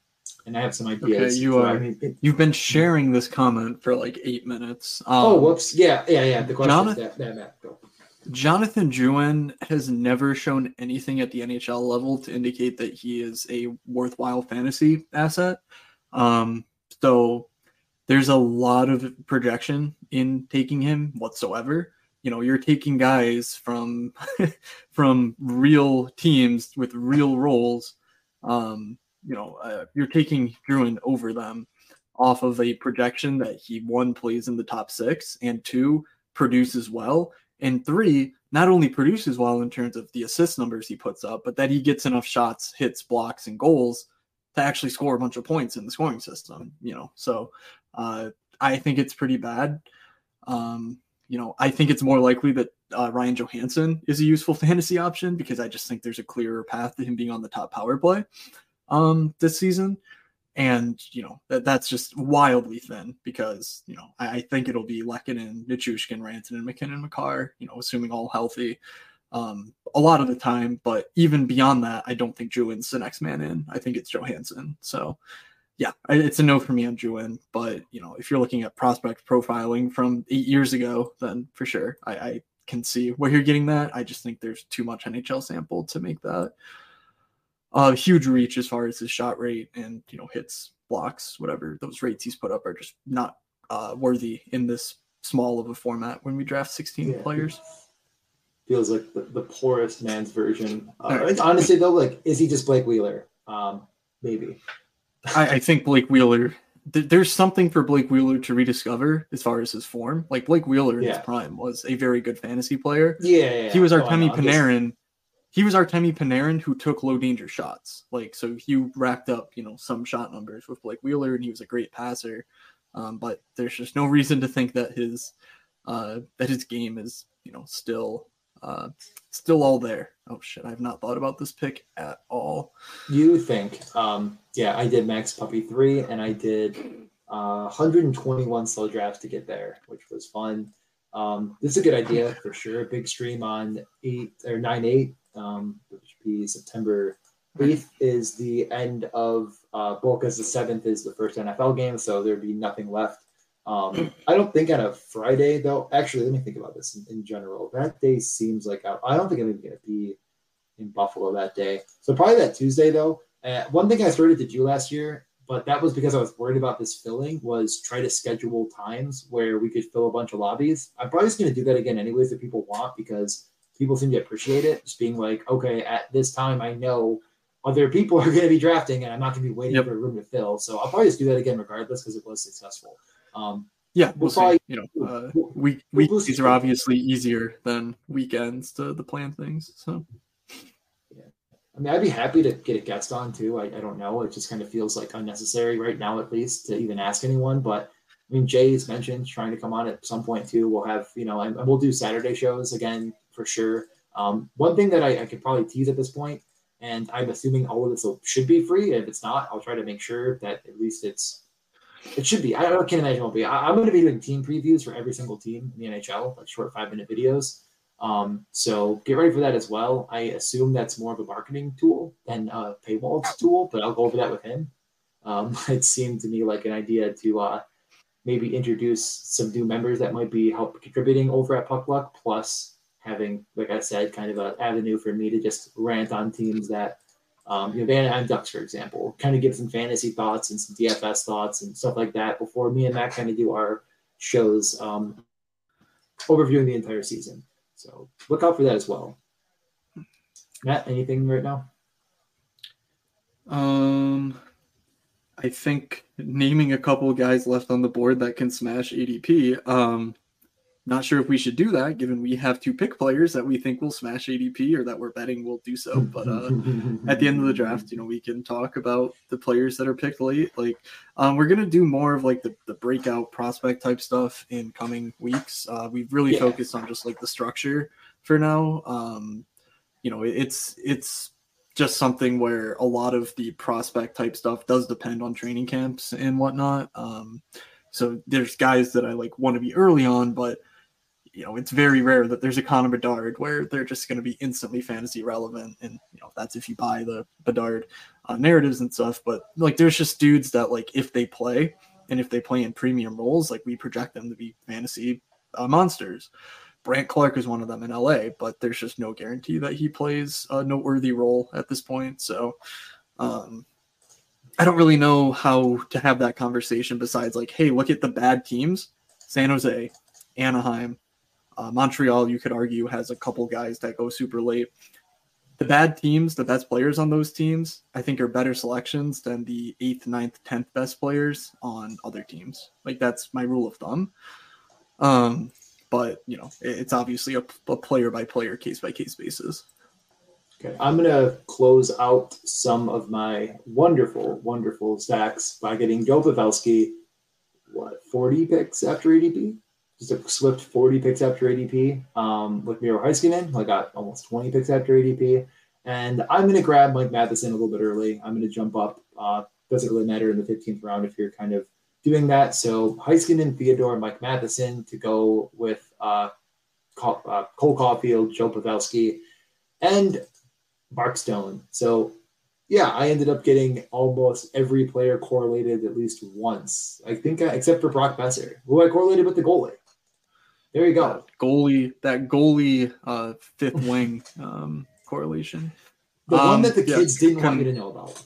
and I have some ideas. Okay, you are. I mean, you've been sharing this comment for like eight minutes. Um, oh, whoops! Yeah, yeah, yeah. The question Jonathan, is that, that go. Jonathan Drouin has never shown anything at the NHL level to indicate that he is a worthwhile fantasy asset. Um, so there's a lot of projection in taking him whatsoever. You know, you're taking guys from *laughs* from real teams with real roles. Um, you know, uh, you're taking Drouin over them off of a projection that he one plays in the top six and two produces well and three not only produces well in terms of the assist numbers he puts up, but that he gets enough shots, hits, blocks, and goals to actually score a bunch of points in the scoring system. You know, so uh, I think it's pretty bad. Um, you know, I think it's more likely that uh, Ryan Johansen is a useful *laughs* fantasy option because I just think there's a clearer path to him being on the top power play um, this season. And, you know, that, that's just wildly thin because, you know, I, I think it'll be Lehkonen, Nichushkin, Rantanen, MacKinnon, Makar, you know, assuming all healthy um, a lot of the time. But even beyond that, I don't think Drouin's the next man in. I think it's Johansen. So, yeah, it's a no for me on Drouin. But, you know, if you're looking at prospect profiling from eight years ago, then for sure, I, I can see where you're getting that. I just think there's too much NHL sample to make that uh, huge reach as far as his shot rate and you know hits, blocks, whatever those rates he's put up are just not uh, worthy in this small of a format when we draft 16 yeah. players. Feels like the, the poorest man's version. Uh, right. Honestly, though, like, is he just Blake Wheeler? Um, maybe. I, I think Blake Wheeler. Th- there's something for Blake Wheeler to rediscover as far as his form. Like Blake Wheeler in yeah. his prime was a very good fantasy player. Yeah, yeah, yeah. he was our oh, Panarin he was Artemi Panarin who took low danger shots. Like so, he racked up you know some shot numbers with Blake Wheeler, and he was a great passer. Um, but there's just no reason to think that his uh, that his game is you know still uh, still all there. Oh shit, I've not thought about this pick at all. You think? Um, yeah, I did Max Puppy three, and I did uh, 121 slow drafts to get there, which was fun. Um, this is a good idea for sure. Big stream on eight or nine eight um, which be September 8th, is the end of uh, because the 7th is the first NFL game, so there'd be nothing left. Um, I don't think on a Friday, though. Actually, let me think about this in, in general. That day seems like I, I don't think I'm even going to be in Buffalo that day. So probably that Tuesday, though. Uh, one thing I started to do last year, but that was because I was worried about this filling, was try to schedule times where we could fill a bunch of lobbies. I'm probably just going to do that again, anyways, if people want, because people seem to appreciate it. Just being like, okay, at this time, I know other people *laughs* are going to be drafting, and I'm not going to be waiting yep. for a room to fill. So I'll probably just do that again, regardless, because it was successful. Um, yeah, we'll, we'll probably, you know, uh, week weekdays are obviously easier than weekends to, the plan things. So, yeah, I mean, I'd be happy to get a guest on too. I, I don't know. It just kind of feels like unnecessary right now, at least, to even ask anyone. But I mean, Jay's mentioned trying to come on at some point too. We'll have, you know, and, and we'll do Saturday shows again for sure. Um, one thing that I, I, could probably tease at this point, and I'm assuming all of this will, should be free. If it's not, I'll try to make sure that at least it's it should be. I, I can't imagine it won't be. I, am going to be doing team previews for every single team in the NHL, like short five minute videos. Um, so get ready for that as well. I assume that's more of a marketing tool than a paywall tool, but I'll go over that with him. Um, *laughs* it seemed to me like an idea to uh, maybe introduce some new members that might be help contributing over at Puck Luck, plus having, like I said, kind of an avenue for me to just rant on teams that, um, you know, and Ducks, for example, kind of give some fantasy thoughts and some DFS thoughts and stuff like that before me and Matt kind of do our shows um, overviewing the entire season. So look out for that as well. Matt, anything right now? Um, I think naming a couple guys left on the board that can smash ADP. Um, not sure if we should do that, given we have two pick players that we think will smash ADP or that we're betting will do so. But uh, at the end of the draft, you know, we can talk about the players that are picked late. Like, um, we're gonna do more of like the, the breakout prospect type stuff in coming weeks. Uh, we've really yeah. focused on just like the structure for now. Um, you know, it's it's just something where a lot of the prospect type stuff does depend on training camps and whatnot. Um, so there's guys that I like want to be early on, but you know, it's very rare that there's a Connor Bedard where they're just going to be instantly fantasy relevant. And, you know, that's if you buy the Bedard uh, narratives and stuff. But like, there's just dudes that, like, if they play and if they play in premium roles, like, we project them to be fantasy uh, monsters. Brandt Clarke is one of them in LA, but there's just no guarantee that he plays a noteworthy role at this point. So, um, I don't really know how to have that conversation besides like, hey, look at the bad teams San Jose, Anaheim, uh, Montreal, you could argue, has a couple guys that go super late. The bad teams, the best players on those teams, I think are better selections than the eighth, ninth, tenth best players on other teams. Like that's my rule of thumb. Um, but you know, it's obviously a, a player by player, case by case basis. Okay, I'm gonna close out some of my wonderful, wonderful stacks by getting Joe Pavelski. What 40 picks after ADP? Just a swift 40 picks after ADP. Um, with Miro Heiskanen, I got almost 20 picks after ADP. And I'm going to grab Mike Matheson a little bit early. I'm going to jump up. Uh, doesn't really matter in the 15th round if you're kind of doing that. So Heiskanen, Theodore, Mike Matheson to go with uh, Cole, uh, Cole Caufield, Joe Pavelski, and Mark Stone. So yeah, I ended up getting almost every player correlated at least once. I think, I, except for Brock Boeser, who I correlated with the goalie. There you go. That goalie, that goalie uh, fifth *laughs* wing um, correlation. The um, one that the kids yeah, didn't con, want me to know about.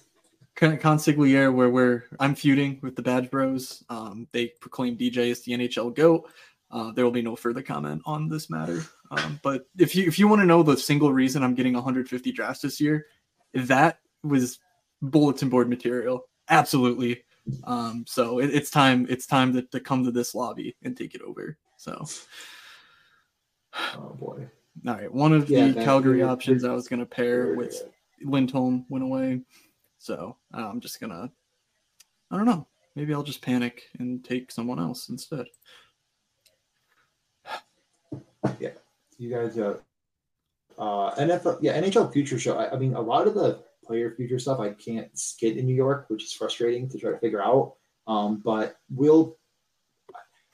Consigliere, where we're I'm feuding with the Badge Bros. Um, they proclaim DJ as the NHL GOAT. Uh, there will be no further comment on this matter. Um, but if you if you want to know the single reason I'm getting 150 drafts this year, that was bulletin board material. Absolutely. Um, so it, it's time it's time to, to come to this lobby and take it over. So oh boy. All right. One of yeah, the Calgary options I was gonna pair with Lindholm went away. So uh, I'm just gonna I don't know. Maybe I'll just panic and take someone else instead. Yeah. You guys uh uh NFL yeah, NHL future show. I, I mean a lot of the player future stuff I can't get in New York, which is frustrating to try to figure out. Um, but we'll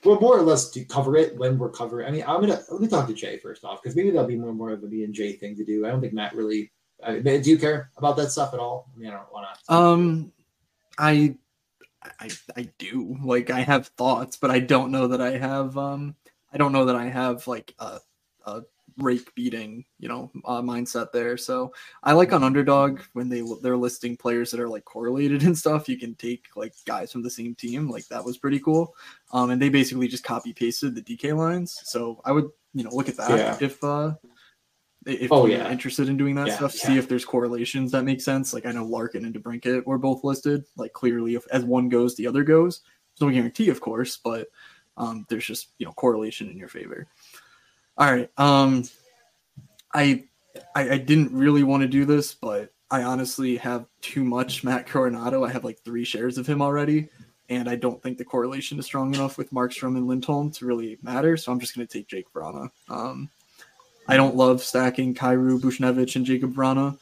we'll more or less to cover it when we're covering. I mean, I'm gonna let me talk to Jay first off because maybe that'll be more more of a me and Jay thing to do. I don't think Matt really. I mean, do you care about that stuff at all? I mean, I don't want to. Um, I, I, I do. Like, I have thoughts, but I don't know that I have. Um, I don't know that I have like a, a rake beating, you know, uh, mindset there. So I like on underdog when they they're listing players that are like correlated and stuff. You can take like guys from the same team, like that was pretty cool. Um, and they basically just copy pasted the DK lines. So I would you know look at that yeah. if uh if oh, you're yeah. interested in doing that yeah, stuff, yeah. see if there's correlations that make sense. Like I know Larkin and DeBrincat were both listed. Like clearly, if as one goes, the other goes. no guarantee, of course, but um, there's just you know correlation in your favor. All right. Um, I, I, I didn't really want to do this, but I honestly have too much Matt Coronato. I have like three shares of him already, and I don't think the correlation is strong enough with Markstrom and Lindholm to really matter. So I'm just going to take Jake Vrana. Um, I don't love stacking Kyrou, Buchnevich, and Jacob Vrana,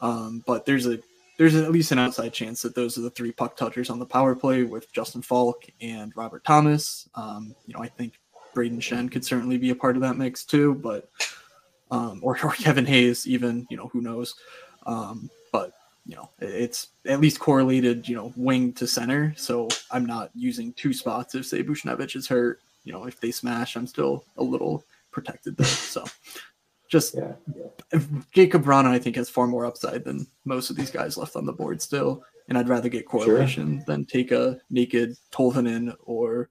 um, but there's a there's at least an outside chance that those are the three puck touchers on the power play with Justin Faulk and Robert Thomas. Um, you know, I think Brayden Schenn could certainly be a part of that mix too, but um, or, or Kevin Hayes, even you know who knows. Um, but you know it's at least correlated, you know, wing to center. So I'm not using two spots if say Buchnevich is hurt. You know, if they smash, I'm still a little protected there. So just yeah, yeah. Jacob Vrana, I think, has far more upside than most of these guys left on the board still. And I'd rather get correlation sure. than take a naked Tolvanen or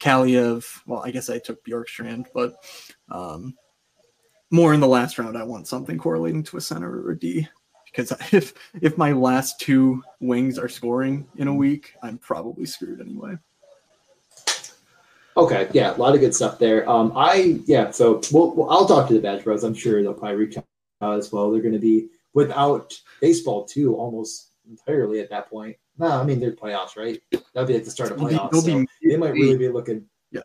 Kaliyev. Well, I guess I took Bjorkstrand, but um, more in the last round, I want something correlating to a center or a D because *laughs* if if my last two wings are scoring in a week, I'm probably screwed anyway. Okay, yeah, a lot of good stuff there. Um, I yeah, so we'll, we'll I'll talk to the Badge Bros. I'm sure they'll probably reach out as well. They're going to be without baseball too, almost entirely at that point. No, I mean they're playoffs, right? That'll be at the start of playoffs. They'll be, they'll so be they might really be looking. Yeah.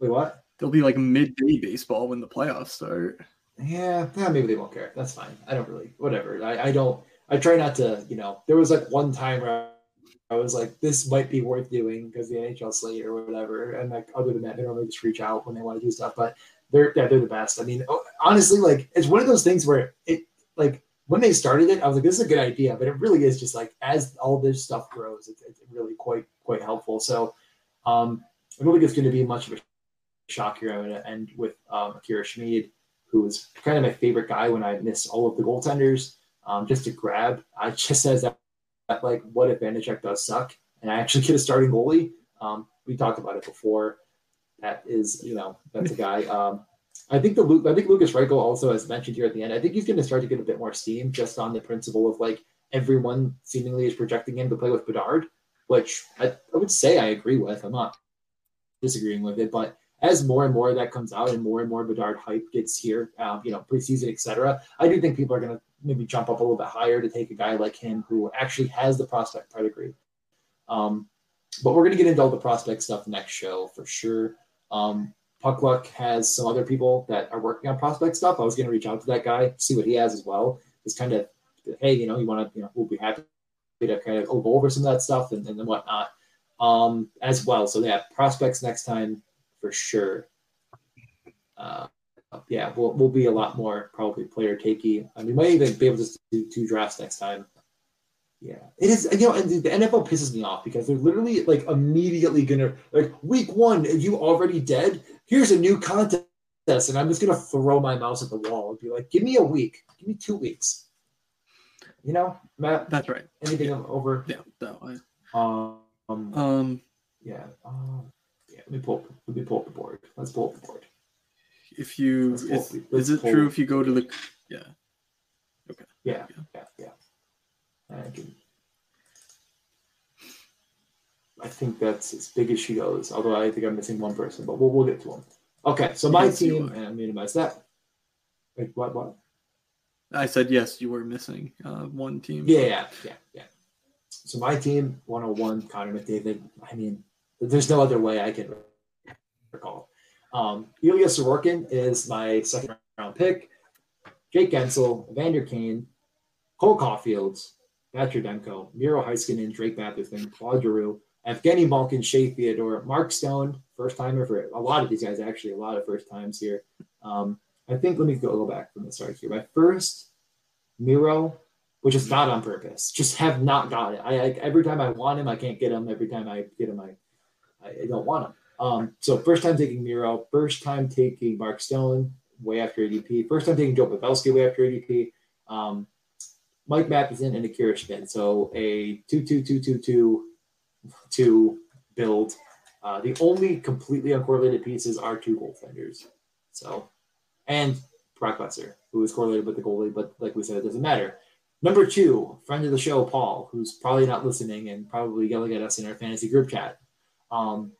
Wait, what? They'll be like midday baseball when the playoffs start. Yeah, yeah, maybe they won't care. That's fine. I don't really, whatever. I, I don't. I try not to. You know, there was like one time where I was like, this might be worth doing because the NHL slate or whatever. And like other than that, they normally just reach out when they want to do stuff. But they're yeah, they're the best. I mean, oh, honestly, like it's one of those things where it like when they started it, I was like, this is a good idea, but it really is just like as all this stuff grows, it's, it's really quite quite helpful. So um, I don't think it's going to be much of a shock here. I'm going to end with um, Akira Schmid, who was kind of my favorite guy when I missed all of the goaltenders. Um, just to grab, I *laughs* just says that, that like what if Vanecek does suck and I actually get a starting goalie. Um, we talked about it before. That is, you know, that's a guy. Um, I think the I think Lukas Reichel also, as mentioned here at the end, I think he's going to start to get a bit more steam just on the principle of like everyone seemingly is projecting him to play with Bedard, which I, I would say I agree with. I'm not disagreeing with it, but as more and more of that comes out and more and more Bedard hype gets here, um, you know, preseason, etc., I do think people are going to maybe jump up a little bit higher to take a guy like him who actually has the prospect pedigree. Um, but we're going to get into all the prospect stuff next show for sure. Um, Puckluck has some other people that are working on prospect stuff. I was going to reach out to that guy, see what he has as well. Just kind of, hey, you know, you want to, you know, we'll be happy to kind of go over some of that stuff and, and whatnot um, as well. So yeah, prospects next time for sure. Uh, yeah, we'll, we'll be a lot more probably player takey. I mean, we might even be able to do two drafts next time. Yeah, it is. You know, and the NFL pisses me off because they're literally like immediately gonna like week one. You already dead here's a new contest, and I'm just gonna throw my mouse at the wall and be like, give me a week, give me two weeks. You know, Matt. That's right. Anything yeah. over? Yeah, that way. Um, um, yeah. Um, yeah. Let me pull. Let me pull up the board. Let's pull up the board. If you, is, is it true if you go to the, yeah. Okay. Yeah. Yeah. Yeah. yeah. I can I think that's as big as she goes. Although I think I'm missing one person, but we'll, we'll get to them. Okay, so my team, and I minimize that. Wait, what? What? I said yes. You were missing uh, one team. Yeah, yeah, yeah, yeah. So my team, 101, Connor McDavid. I mean, there's no other way I can recall. Um, Ilya Sorokin is my second round pick. Jake Guentzel, Evander Kane, Cole Caufield, Patrick Demko, Miro Heiskanen, Drake Batherson, Claude Giroux, Evgeny Malkin, Shea Theodore, Mark Stone, first timer for a lot of these guys, actually, a lot of first times here. Um, I think, let me go, go back from the start here. My first Miro, which is not on purpose, just have not got it. I, I, every time I want him, I can't get him. Every time I get him, I, I don't want him. Um, so first time taking Miro, first time taking Mark Stone way after ADP, first time taking Joe Pavelski way after ADP. Um, Mike Matheson and Akira Schmid. So a two two two two two to build. Uh, the only completely uncorrelated pieces are two goaltenders. So, and Brock Boeser, who is correlated with the goalie, but like we said, it doesn't matter. Number two, friend of the show, Paul, who's probably not listening and probably yelling at us in our fantasy group chat. Um,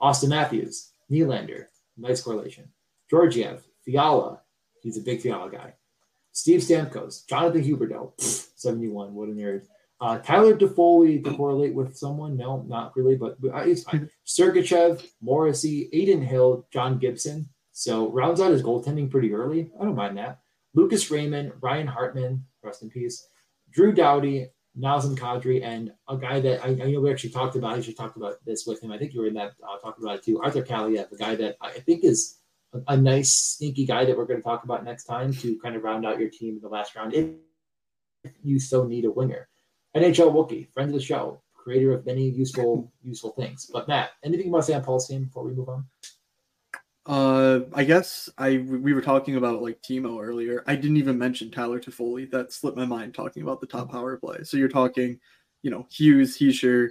Auston Matthews, Nylander, nice correlation. Georgiev, Fiala, he's a big Fiala guy. Steve Stamkos, Jonathan Huberdeau, 71, what a nerd. Uh, Tyler Toffoli to correlate with someone? No, not really, but he's fine. *laughs* Sergachev, Morrissey, Adin Hill, John Gibson. So rounds out his goaltending pretty early. I don't mind that. Lucas Raymond, Ryan Hartman, rest in peace. Drew Doughty, Nazem Kadri, and a guy that I, I, know we actually talked about. I just talked about this with him. I think you were in that uh, talking about it too. Arthur Kaliyev, the guy that I think is a, a, nice, sneaky guy that we're going to talk about next time to kind of round out your team in the last round if you so need a winger. NHL Wookie, friend of the show, creator of many useful useful things. But Matt, anything you want to say on Paul's team before we move on? Uh, I guess I we were talking about like Timo earlier. I didn't even mention Tyler Toffoli. That slipped my mind talking about the top power play. So you're talking, you know, Hughes, Hischier,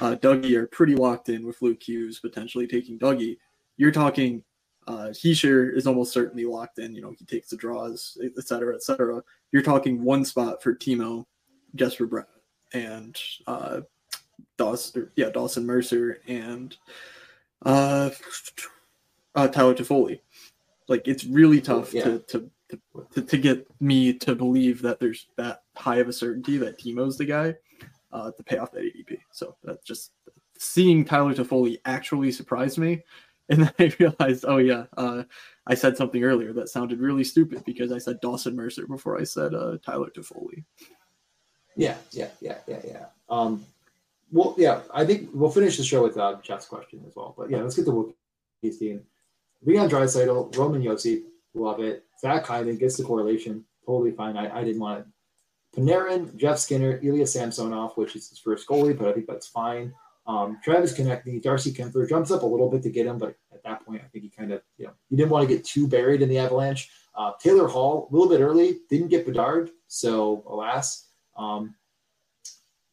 uh, Dougie are pretty locked in with Luke Hughes potentially taking Dougie. You're talking uh, Hischier is almost certainly locked in. You know, he takes the draws, et cetera, et cetera. You're talking one spot for Timo, just for Bratt and uh, Dawson, yeah, Dawson Mercer and Uh, uh Tyler Toffoli. Like it's really tough yeah. to, to, to to get me to believe that there's that high of a certainty that Timo's the guy uh, to pay off that ADP. So that's just seeing Tyler Toffoli actually surprised me. *laughs* And then I realized, oh yeah, uh, I said something earlier that sounded really stupid because I said Dawson Mercer before I said uh, Tyler Toffoli. Yeah, yeah, yeah, yeah, yeah. Um, well, yeah, I think we'll finish the show with uh, Jeff's question as well. But yeah, let's get the Wookiees team. Leon Draisaitl, Roman Josi, love it. Zach Hyman gets the correlation, totally fine. I, I didn't want it. Panarin, Jeff Skinner, Ilya Samsonov, which is his first goalie, but I think that's fine. Um, Travis Konecny, Darcy Kuemper jumps up a little bit to get him, but at that point, I think he kind of, you know, he didn't want to get too buried in the avalanche. Uh, Taylor Hall, a little bit early, didn't get Bedard, so alas. Um,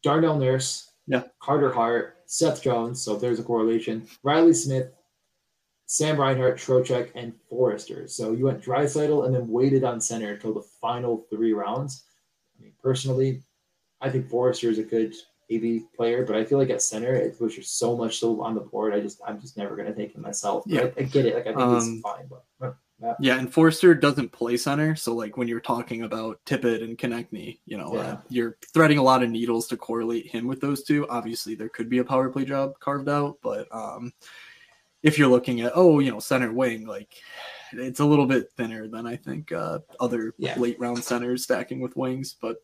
Darnell Nurse, yeah, Carter Hart, Seth Jones, so there's a correlation. Reilly Smith, Sam Reinhart, Trocheck, and Foerster. So you went Draisaitl and then waited on center until the final three rounds. I mean, personally, I think Foerster is a good AV player, but I feel like at center, it was just so much still on the board. I just, I'm just never going to take him myself. yeah, I, I, get it. Like I think um, he's fine, but. Yeah. yeah, and Foerster doesn't play center, so like when you're talking about Tippett and Konecny, you know, yeah. uh, you're threading a lot of needles to correlate him with those two. Obviously, there could be a power play job carved out, but um, if you're looking at oh, you know, center wing, like it's a little bit thinner than I think uh, other yeah. late round centers stacking with wings, but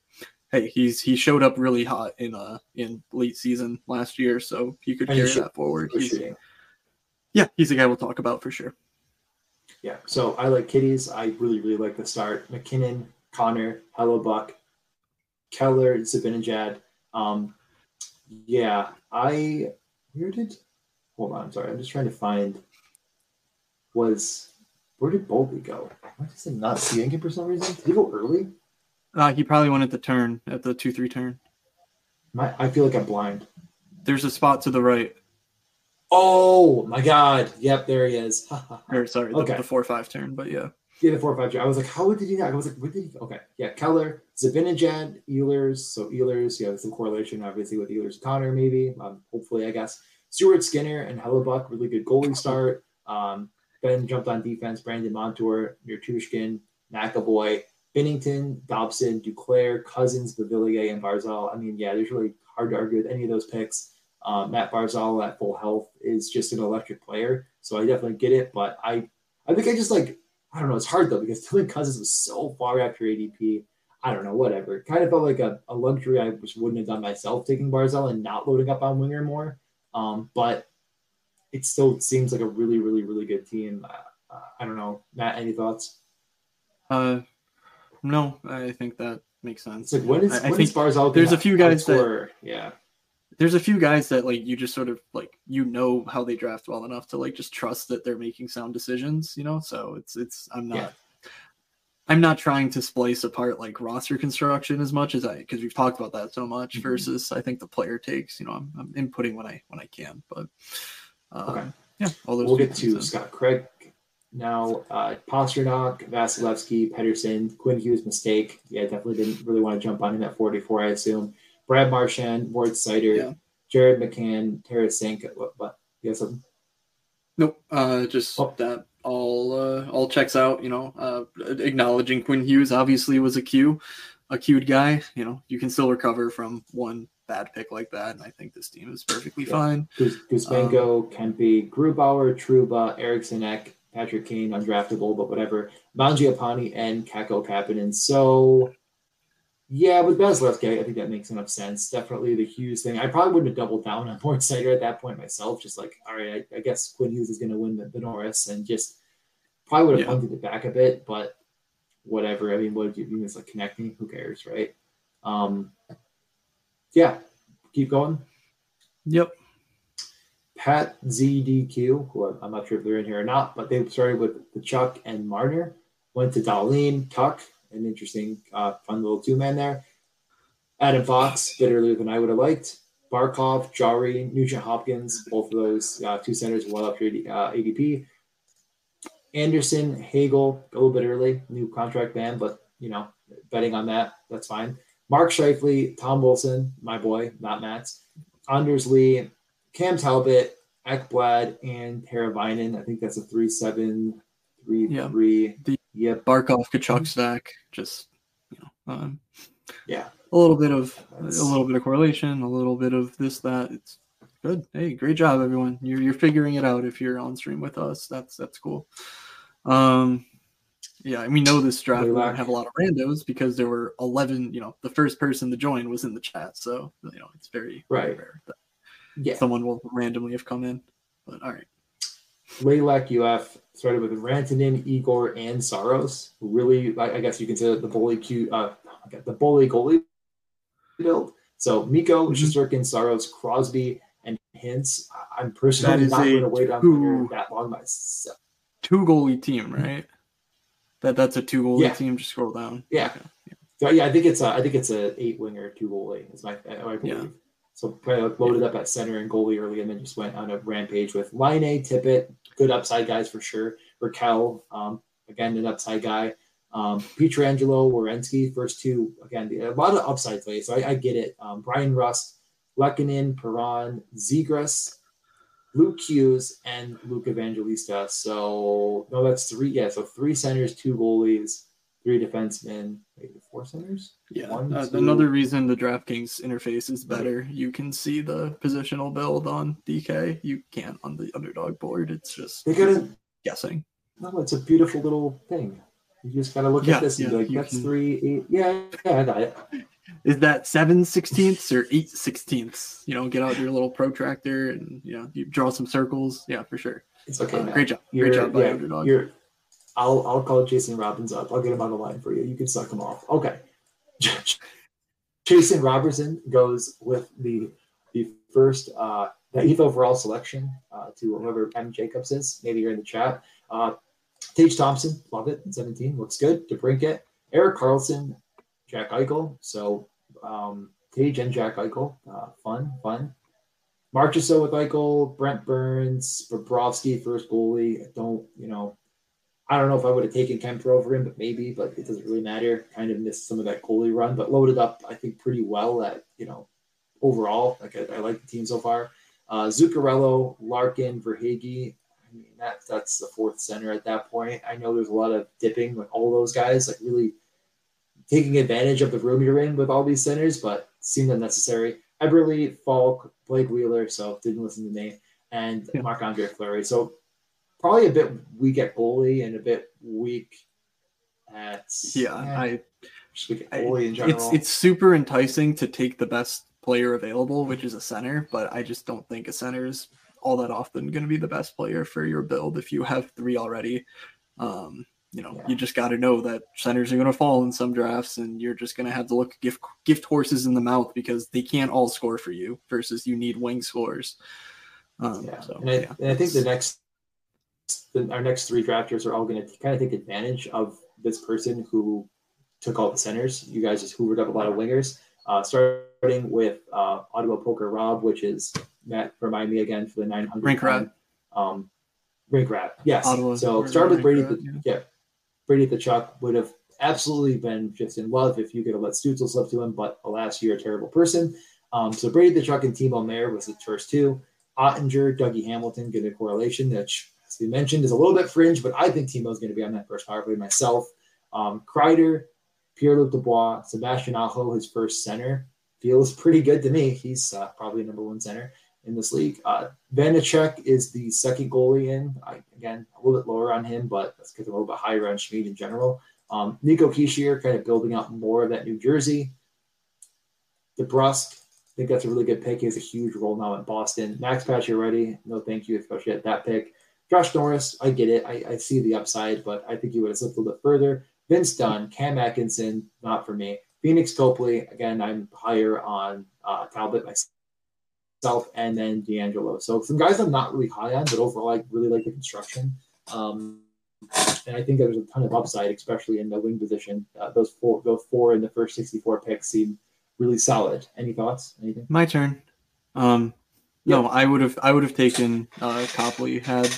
hey, he's he showed up really hot in uh in late season last year, so he could carry that forward. He's, yeah, he's a guy we'll talk about for sure. Yeah, so I like Kitties. I really really like the start. MacKinnon, Connor, Hellebuyck, Keller, Zibanejad. Um, yeah, I where did hold on, I'm sorry, I'm just trying to find was where did Boldy go? Why does it not see him for some reason? Did he go early? Uh, he probably went at the turn at the two three turn. My, I feel like I'm blind. There's a spot to the right. Oh my god! Yep, there he is. or sorry, the, okay. the four five turn, but yeah. Yeah, the four five turn. I was like, how did he not? I was like, where did he? Okay, yeah, Keller, Zibanejad, Ehlers. So Ehlers, yeah, some correlation obviously with Ehlers Connor, maybe. Um, hopefully, I guess. Stuart Skinner and Hellebuyck, really good goalie start. Um, then jumped on defense. Brandon Montour, Tushkin, McAvoy, Binnington, Dobson, Duclair, Cozens, Beauvillier, and Barzal. I mean, yeah, there's really hard to argue with any of those picks. Um, Matt Barzal at full health is just an electric player, so I definitely get it. But I, I think I just like I don't know. It's hard though because *laughs* Dylan Cozens was so far after ADP. I don't know, whatever. It kind of felt like a, a luxury I just wouldn't have done myself taking Barzal and not loading up on winger more. Um, but it still seems like a really, really, really good team. Uh, I don't know, Matt. Any thoughts? Uh, no, I think that makes sense. It's like when is I, when I think Barzal there's a few guys that yeah. There's a few guys that like you just sort of like you know how they draft well enough to like just trust that they're making sound decisions, you know. So it's it's I'm not yeah. I'm not trying to splice apart like roster construction as much as I because we've talked about that so much mm-hmm. versus I think the player takes. You know, I'm, I'm inputting when I when I can, but um, okay. yeah, we'll get to Scott Craig now. Uh, Pastrnak, Vasilevskiy, Pettersson, Quinn Hughes mistake. Yeah, definitely didn't really want to jump on him at 44. I assume Brad Marchand, Ward Seider, yeah. Jared McCann, Tarasenko. What? What? You have something? Nope. Uh, just oh. that all uh, all checks out. You know, uh, acknowledging Quinn Hughes obviously was a Q, a cute guy. You know, you can still recover from one bad pick like that, and I think this team is perfectly yeah. fine. Kuzmenko, um, Kempe, Grubauer, Trouba, Eriksson Ek, Patrick Kane, undraftable, but whatever. Mangiapane and Kako Kapanen. So yeah, with Vasilevskiy, I think that makes enough sense. Definitely the Hughes thing. I probably wouldn't have doubled down on *laughs* Mort Seider at that point myself. Just like, all right, I, I guess Quinn Hughes is going to win the, the, Norris, and just probably would have yeah. punted it back a bit, but whatever. I mean, what did you mean? It's like connecting. Who cares, right? Um, yeah, keep going. Yep. Pat ZDQ, who I'm not sure if they're in here or not, but they started with the Chuck and Marner, went to Dahlin, Tuch, an interesting, uh, fun little two man there. Adam Fox, bit earlier than I would have liked. Barkov, Jarry, Nugent Hopkins, both of those uh, two centers well after uh, ADP. Anderson, Hagel, a little bit early, new contract ban, but you know, betting on that, that's fine. Mark Scheifele, Tom Wilson, my boy, not Matt's. Anders Lee, Cam Talbot, Ekblad and Teravainen. I think that's a three seven three Yeah. three. The- Yep. Barkov Tkachuk stack, just you know, um, Yeah. a little bit of That's- a little bit of correlation, a little bit of this that. It's good. Hey, great job, everyone. You're you're figuring it out if you're on stream with us. That's that's cool. Um, yeah, and we know this draft we back. have a lot of randos because there were eleven. You know, the first person to join was in the chat, so you know it's very very rare that Yeah. someone will randomly have come in. But all right, Laylak UF started with Rantanen, Igor, and Saros. Really, I I guess you can consider the bully cute, uh, the bully goalie build. So Mikko, Mhm. Shesterkin, Saros, Crosby, and Hintz. I- I'm personally not going to wait on that long myself. two goalie team, right? That that's a two goalie Yeah. team. Just scroll down. Yeah. Okay. So yeah, I think it's a, I think it's a eight winger, two goalie is my I believe. Yeah. So loaded up at center and goalie early, and then just went on a rampage with Line Tippett, good upside guys for sure. Rakell, um, again an upside guy. Um, Pietrangelo, Werenski, first two again a lot of upside plays. So I, I get it. Um, Bryan Rust, Lehkonen, Perron, Zegras, Luke Hughes, and Luke Evangelista. So no, that's three. Yeah, so three centers, two goalies, three defensemen, maybe four centers. Yeah, One, uh, another reason the DraftKings interface is better. You can see the positional build on DK. You can't on the underdog board. It's just They gotta guessing. no, it's a beautiful little thing. You just gotta look Yeah, at this and be yeah, like, that's can- three, eight. Yeah, yeah, I got it. *laughs* Is that seven sixteenths or eight sixteenths? You know, get out your little protractor and you know you draw some circles. Yeah, for sure. It's okay. Uh, great job. Great job by yeah, underdog. You're, I'll I'll call Jason Robbins up. I'll get him on the line for you. You can suck him off. Okay. *laughs* Jason Robertson goes with the the first uh the eighth overall selection uh, to whoever M Jacobs is. Maybe you're in the chat. Uh, Tage Thompson, love it. 17 looks good. DeBrincat, Erik Karlsson, Jack Eichel. So um, Tage and Jack Eichel, uh, fun, fun. Marchessault with Eichel, Brent Burns, Bobrovsky, first goalie. Don't, you know, I don't know if I would have taken Kuemper over him, but maybe, but it doesn't really matter. Kind of missed some of that goalie run, but loaded up, I think, pretty well at, you know, overall. Like I, I like the team so far. Uh, Zuccarello, Larkin, Verhaeghe. I mean, that, that's the fourth center at that point. I know there's a lot of dipping with all those guys, like really taking advantage of the room you're in with all these centers, but seemed unnecessary. Eberly, Faulk, Blake Wheeler, so didn't listen to me, and Yeah. Marc Andre Fleury. So probably a bit weak at goalie and a bit weak at yeah, eh, I just weak at I- goalie in general. it's it's super enticing to take the best player available, which is a center, but I just don't think a center is all that often going to be the best player for your build if you have three already. Um, you know, Yeah. you just got to know that centers are going to fall in some drafts, and you're just going to have to look gift gift horses in the mouth because they can't all score for you. Versus you need wing scores. Um, Yeah, so and, I, yeah, and I think the next, the, our next three drafters are all going to kind of take advantage of this person who took all the centers. You guys just hoovered up a lot of wingers. Uh, starting with uh, Ottawa Poker Rob, which is Matt. Remind me again for the nine hundred. Rink Rat. Um, Rink Rat. Yes. Ottawa so start with Brady. Rat, the, yeah. Brady Tkachuk would have absolutely been just in love if you could have let Stützle slip to him, but alas, you're a terrible person. Um, so Brady Tkachuk and Timo Meier was the first two. Oettinger, Dougie Hamilton get a correlation, which, as we mentioned, is a little bit fringe, but I think Timo's going to be on that first power play myself. Um, Kreider, Pierre Luc Dubois, Sebastian Aho, his first center, feels pretty good to me. He's uh, probably number one center in this league. Uh, Vanecek is the second goalie in. I, again, a little bit lower on him, but that's because I'm a little bit higher on Schmid in general. Um, Nico Hischier kind of building up more of that New Jersey. DeBrusk, I think that's a really good pick. He has a huge role now in Boston. Max Pacioretty, no thank you, especially at that pick. Josh Norris, I get it. I, I see the upside, but I think he would have slipped a little bit further. Vince Dunn, Cam Atkinson, not for me. Phoenix Copley, again, I'm higher on uh, Talbot myself, and then DeAngelo. So some guys I'm not really high on, but overall, I really like the construction. Um, and I think there's a ton of upside, especially in the wing position. Uh, those four, those four in the first 64 picks seem really solid. Any thoughts? Anything? My turn. Um, no, I would have I would have taken uh, Copley had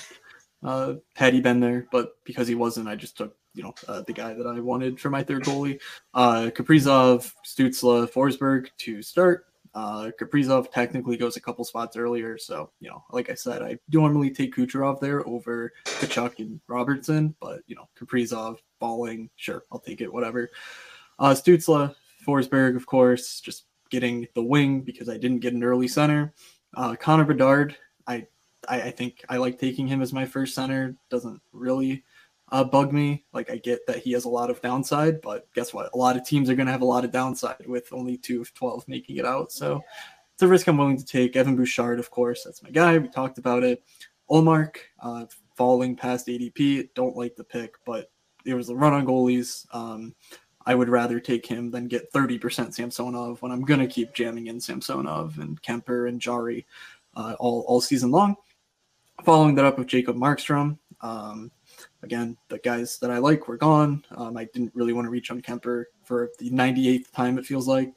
uh, had he been there, but because he wasn't, I just took you know uh, the guy that I wanted for my third goalie. Uh, Kaprizov, Stützle, Forsberg to start. Uh, Kaprizov technically goes a couple spots earlier, so you know, like I said, I normally take Kucherov there over Tkachuk and Robertson, but you know, Kaprizov balling, sure, I'll take it, whatever. Uh, Stützle, Forsberg, of course, just getting the wing because I didn't get an early center. Uh, Connor Bedard, I, I, I think I like taking him as my first center. Doesn't really uh, bug me. Like I get that he has a lot of downside, but guess what? A lot of teams are going to have a lot of downside with only two of twelve making it out. So it's a risk I'm willing to take. Evan Bouchard, of course, that's my guy. We talked about it. Ullmark uh, falling past ADP. Don't like the pick, but it was a run on goalies. Um, I would rather take him than get 30% Samsonov when I'm going to keep jamming in Samsonov and Kuemper and Jarry uh, all, all season long. Following that up with Jacob Markstrom. Um, again, the guys that I like were gone. Um, I didn't really want to reach on Kuemper for the 98th time, it feels like.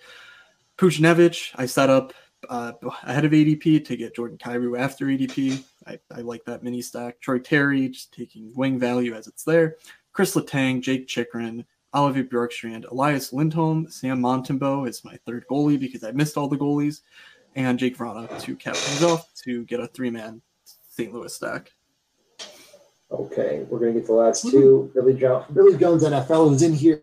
Buchnevich, I set up uh, ahead of ADP to get Jordan Kyrou after ADP. I, I like that mini stack. Troy Terry, just taking wing value as it's there. Chris Letang, Jake Chychrun, Oliver Bjorkstrand, Elias Lindholm, Sam Montembeault is my third goalie because I missed all the goalies, and Jake Vrana to cap things off to get a three-man St. Louis stack. Okay, we're gonna get the last two. Billy, jo- Billy Jones NFL who's in here,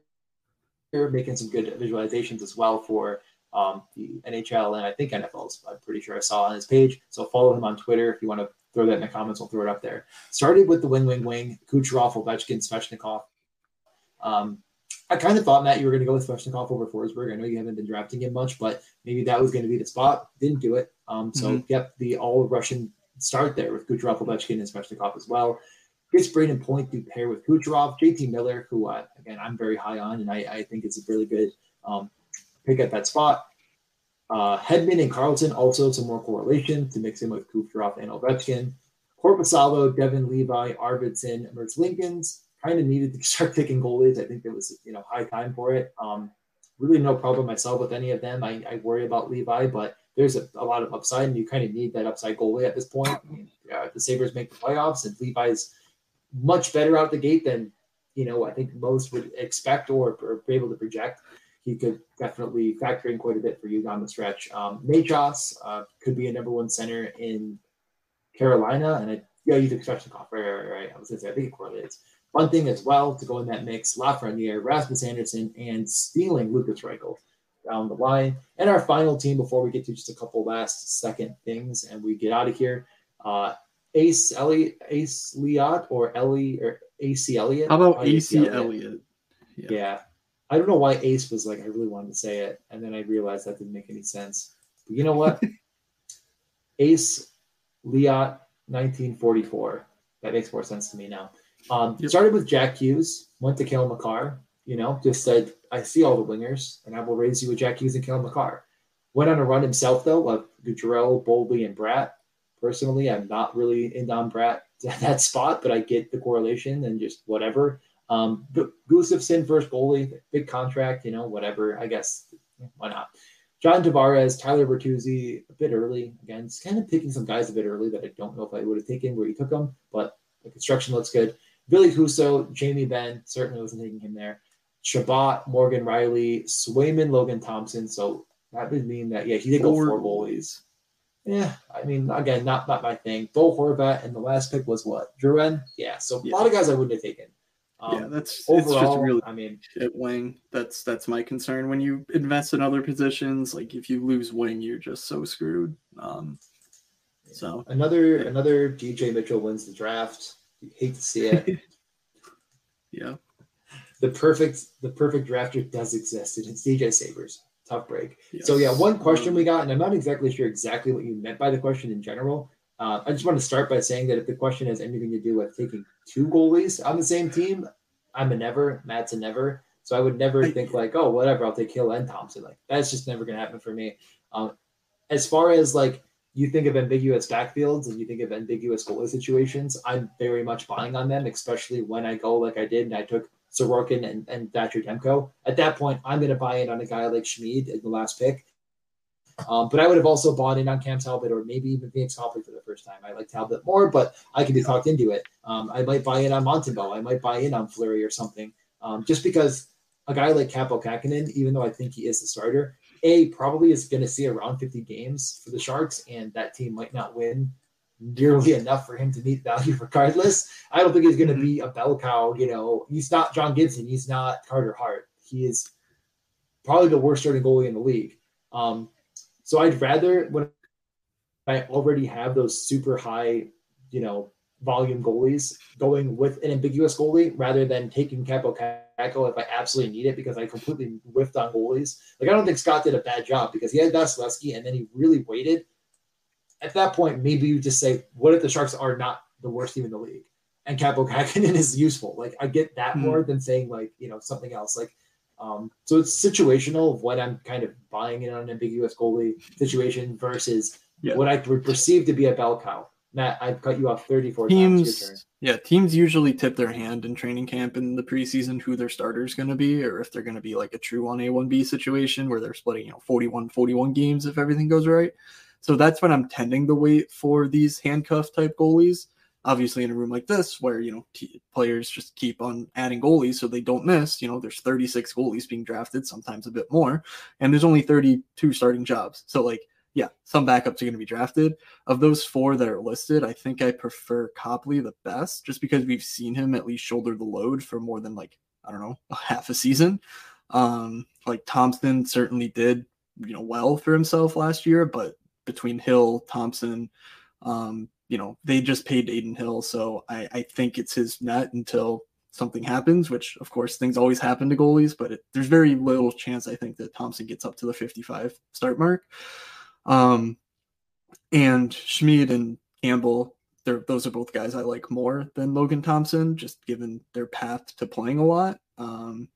here making some good visualizations as well for um, the NHL and I think NFL's. I'm pretty sure I saw on his page. So follow him on Twitter if you want to throw that in the comments. We'll throw it up there. Started with the wing, wing, wing. Kucherov, Ovechkin, Svechnikov. Um, I kind of thought Matt you were going to go with Svechnikov over Forsberg. I know you haven't been drafting him much, but maybe that was going to be the spot. Didn't do it. Um, so mm-hmm. yep, the all Russian start there with Kucherov, Ovechkin, and Svechnikov as well. Gets Brayden Point to pair with Kucherov, JT Miller, who uh, again I'm very high on, and I, I think it's a really good um, pick at that spot. Uh, Hedman and Carlson also some more correlation to mix in with Kucherov and Ovechkin. Korpisalo, Devin Levi, Arvidsson, Mertz Lincolns kind of needed to *laughs* start picking goalies. I think it was you know high time for it. Um, really no problem myself with any of them. I, I worry about Levi, but there's a, a, lot of upside, and you kind of need that upside goalie at this point. I mean, uh, the Sabres make the playoffs, and Levi's much better out the gate than you know I think most would expect or, or be able to project. He could definitely factor in quite a bit for you down the stretch. Um, uh, could be a number one center in Carolina, and I, yeah, you took Svechnikov, right, right, right. I was gonna say I think it correlates. Bunting as well to go in that mix. Lafreniere, Rasmus Andersson, and stealing Lukas Reichel down the line. And our final team before we get to just a couple last second things and we get out of here. Uh, Ace Elliott, Ace Liot, or Ellie or AC Elliott. How about AC Elliot? Yeah. yeah. I don't know why Ace was like I really wanted to say it, and then I realized that didn't make any sense. But you know what? *laughs* Ace Liot, 1944. That makes more sense to me now. Um, yep. Started with Jack Hughes, went to Cale Makar. You know, just said I see all the wingers, and I will raise you with Jack Hughes and Cale Makar. Went on a run himself though of Gaudreau, Boldy, and Bratt. Personally, I'm not really in on Bratt *laughs* that spot, but I get the correlation and just whatever. Um, Gustavsson first goalie, big contract, you know, whatever. I guess why not? John Tavares, Tyler Bertuzzi, a bit early. Again, it's kind of picking some guys a bit early that I don't know if I would have taken where he took them, but the construction looks good. Billy Huso, Jamie Benn, certainly wasn't taking him there. Chabot, Morgan Rielly, Swayman, Logan Thompson. So that would mean that, yeah, he did go four goalies. Yeah, I mean, again, not not my thing. Bo Horvat, and the last pick was what? Drouin? Yeah, so yeah. a lot of guys I wouldn't have taken. Um, yeah, that's overall. It's just really, I mean, at wing. That's that's my concern when you invest in other positions. Like if you lose wing, you're just so screwed. Um, so another yeah. another DJ Mitchell wins the draft. You hate to see it. *laughs* yeah. The perfect the perfect drafter does exist, and it's DJ Sabres. Tough break. Yes. So yeah, one question we got, and I'm not exactly sure exactly what you meant by the question in general. Uh, I just want to start by saying that if the question has anything to do with taking two goalies on the same team, I'm a never. Matt's a never. So I would never I, think like, oh, whatever, I'll take Hill and Thompson. Like that's just never gonna happen for me. Um, as far as like you think of ambiguous backfields and you think of ambiguous goalie situations, I'm very much buying on them, especially when I go like I did and I took Sorokin and, and Thatcher Demko. At that point, I'm going to buy in on a guy like Schmid in the last pick. Um, but I would have also bought in on Cam Talbot or maybe even Phoenix Copley for the first time. I like Talbot more, but I can be talked into it. Um, I might buy in on Montembeault. I might buy in on Fleury or something. Um, just because a guy like Kaapo Kähkönen, even though I think he is the starter, A probably is going to see around 50 games for the Sharks, and that team might not win nearly enough for him to meet value *laughs* regardless. I don't think he's going to be a bell cow. You know, he's not John Gibson. He's not Carter Hart. He is probably the worst starting goalie in the league. Um, so I'd rather when I already have those super high, you know, volume goalies going with an ambiguous goalie rather than taking Capo Kakko if I absolutely need it because I completely whiffed on goalies. Like I don't think Scott did a bad job because he had Vasilevskiy and then he really waited. At that point, maybe you just say, what if the Sharks are not the worst team in the league? And Kaapo Kähkönen *laughs* is useful. Like I get that mm more than saying like, you know, something else. Like um, so it's situational of when I'm kind of buying in on an ambiguous goalie situation versus yeah. what I would perceive to be a bell cow. Matt, I've cut you off 34 teams, times. Yeah, teams usually tip their hand in training camp in the preseason who their starter is going to be, or if they're going to be like a true 1A, 1B situation where they're splitting, you know, 41, 41 games if everything goes right. So that's when I'm tending to wait for these handcuff type goalies. Obviously, in a room like this, where you know t- players just keep on adding goalies so they don't miss. You know, there's 36 goalies being drafted, sometimes a bit more, and there's only 32 starting jobs. So like yeah, some backups are going to be drafted. Of those four that are listed, I think I prefer Copley the best, just because we've seen him at least shoulder the load for more than like I don't know *laughs* half a season. Um, like Thompson certainly did you know well for himself last year, but between Hill, Thompson, um, you know they just paid Adin Hill, so I, I think it's his net until something happens, which of course things always happen to goalies, but it, there's very little chance I think that Thompson gets up to the 55 start mark. Um, and Schmid and Campbell, those are both guys I like more than Logan Thompson, just given their path to playing a lot. Um,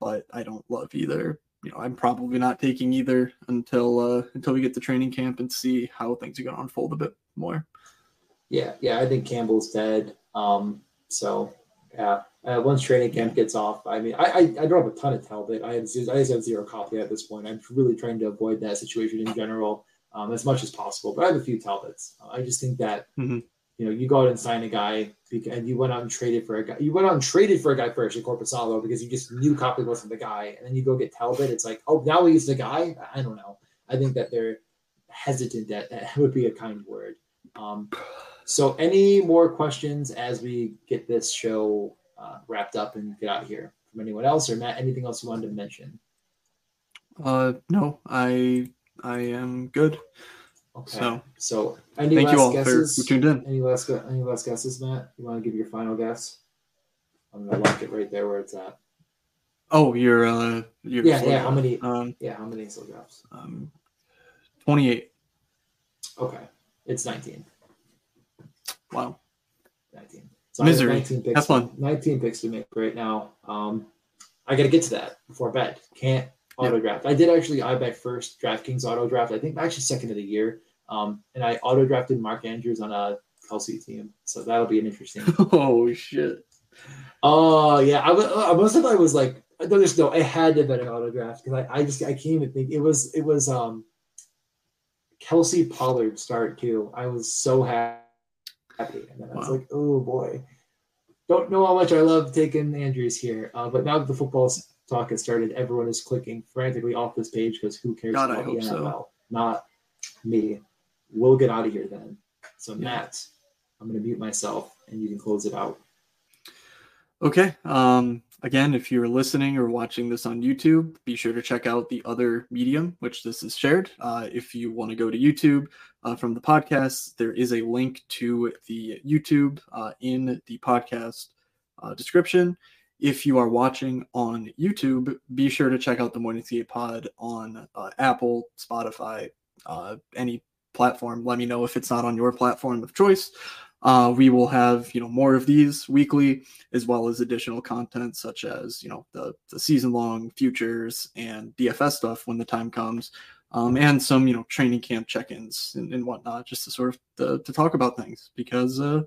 but I don't love either. You know, I'm probably not taking either until uh, until we get to training camp and see how things are going to unfold a bit more. Yeah, yeah, I think Campbell's dead. Um, so yeah, uh, once training camp gets off, I mean, I, I, I don't have a ton of Talbot. I have I just have zero copy at this point. I'm really trying to avoid that situation in general um, as much as possible. But I have a few Talbots. I just think that mm-hmm. You know you go out and sign a guy and you went out and traded for a guy. You went out and traded for a guy first, Korpisalo, because you just knew Copley wasn't the guy, and then you go get Talbot. It's like, oh, now he's the guy. I don't know. I think that they're hesitant. That that *laughs* would be a kind word. Um, so, any more questions as we get this show uh, wrapped up and get out here from anyone else or Matt? Anything else you wanted to mention? Uh, no, I I am good. Okay. So, so any thank last you all guesses? for, for tuned in. Any last any last guesses, Matt? You want to give your final guess? I'm gonna lock it right there where it's at. Oh, your uh, your yeah, yeah. How many? Um, yeah, how many slow drafts? Um, twenty-eight. Okay, it's nineteen. Wow. Nineteen. So Misery. 19 picks, Have fun. 19 picks to make right now. Um, I got to get to that before bed. Can't auto draft. I did actually I bet first DraftKings auto draft. I think actually second of the year. Um, and I auto drafted Mark Andrews on a Kelce team, so that'll be an interesting. *laughs* oh shit! Oh yeah, I was. I must have. I was like, no, there's no. I had to bet an auto draft because I, I just I can't even think. It was it was um Kelce Pollard start too. I was so happy, and then wow. I was like, oh boy. Don't know how much I love taking Andrews here, uh, but now that the football's talk has started, everyone is clicking frantically off this page because who cares God, about the NFL? So. Not me. We'll get out of here then. So yeah. Matt, I'm going to mute myself and you can close it out. Okay. Um, again, if you're listening or watching this on YouTube, be sure to check out the other medium which this is shared. Uh, if you want to go to YouTube uh, from the podcast, there is a link to the YouTube uh, in the podcast uh, description. If you are watching on YouTube, be sure to check out the Morning Skate Pod on uh, Apple, Spotify, uh, any platform. Let me know if it's not on your platform of choice. Uh, we will have you know more of these weekly, as well as additional content such as you know the the season long futures and DFS stuff when the time comes, um, and some you know training camp check ins and, and, whatnot, just to sort of to, to talk about things because uh,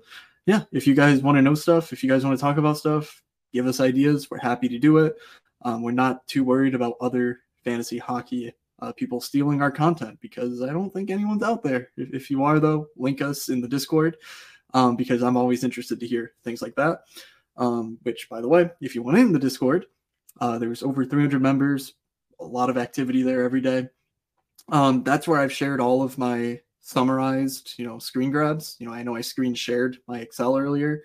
yeah, if you guys want to know stuff, if you guys want to talk about stuff, give us ideas. We're happy to do it. Um, we're not too worried about other fantasy hockey uh, people stealing our content because I don't think anyone's out there. If, if you are, though, link us in the Discord um, because I'm always interested to hear things like that. Um, which, by the way, if you want in the Discord, uh, there's over 300 members. a lot of activity there every day. Um, that's where I've shared all of my summarized, you know, screen grabs. You know, I know I screen shared my Excel earlier.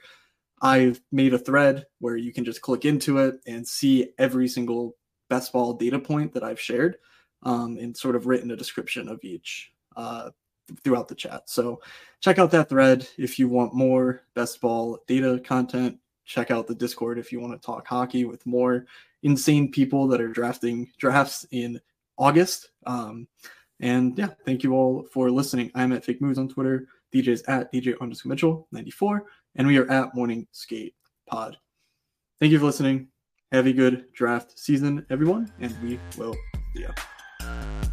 I've made a thread where you can just click into it and see every single best ball data point that I've shared um, and sort of written a description of each uh, throughout the chat. So check out that thread if you want more best ball data content. Check out the Discord if you want to talk hockey with more insane people that are drafting drafts in August. Um, and yeah, thank you all for listening. I'm at Fake Moves on Twitter. DJ's at DJ underscore Mitchell 94. And we are at Morning Skate Pod. Thank you for listening. Have a good draft season, everyone. And we will see ya.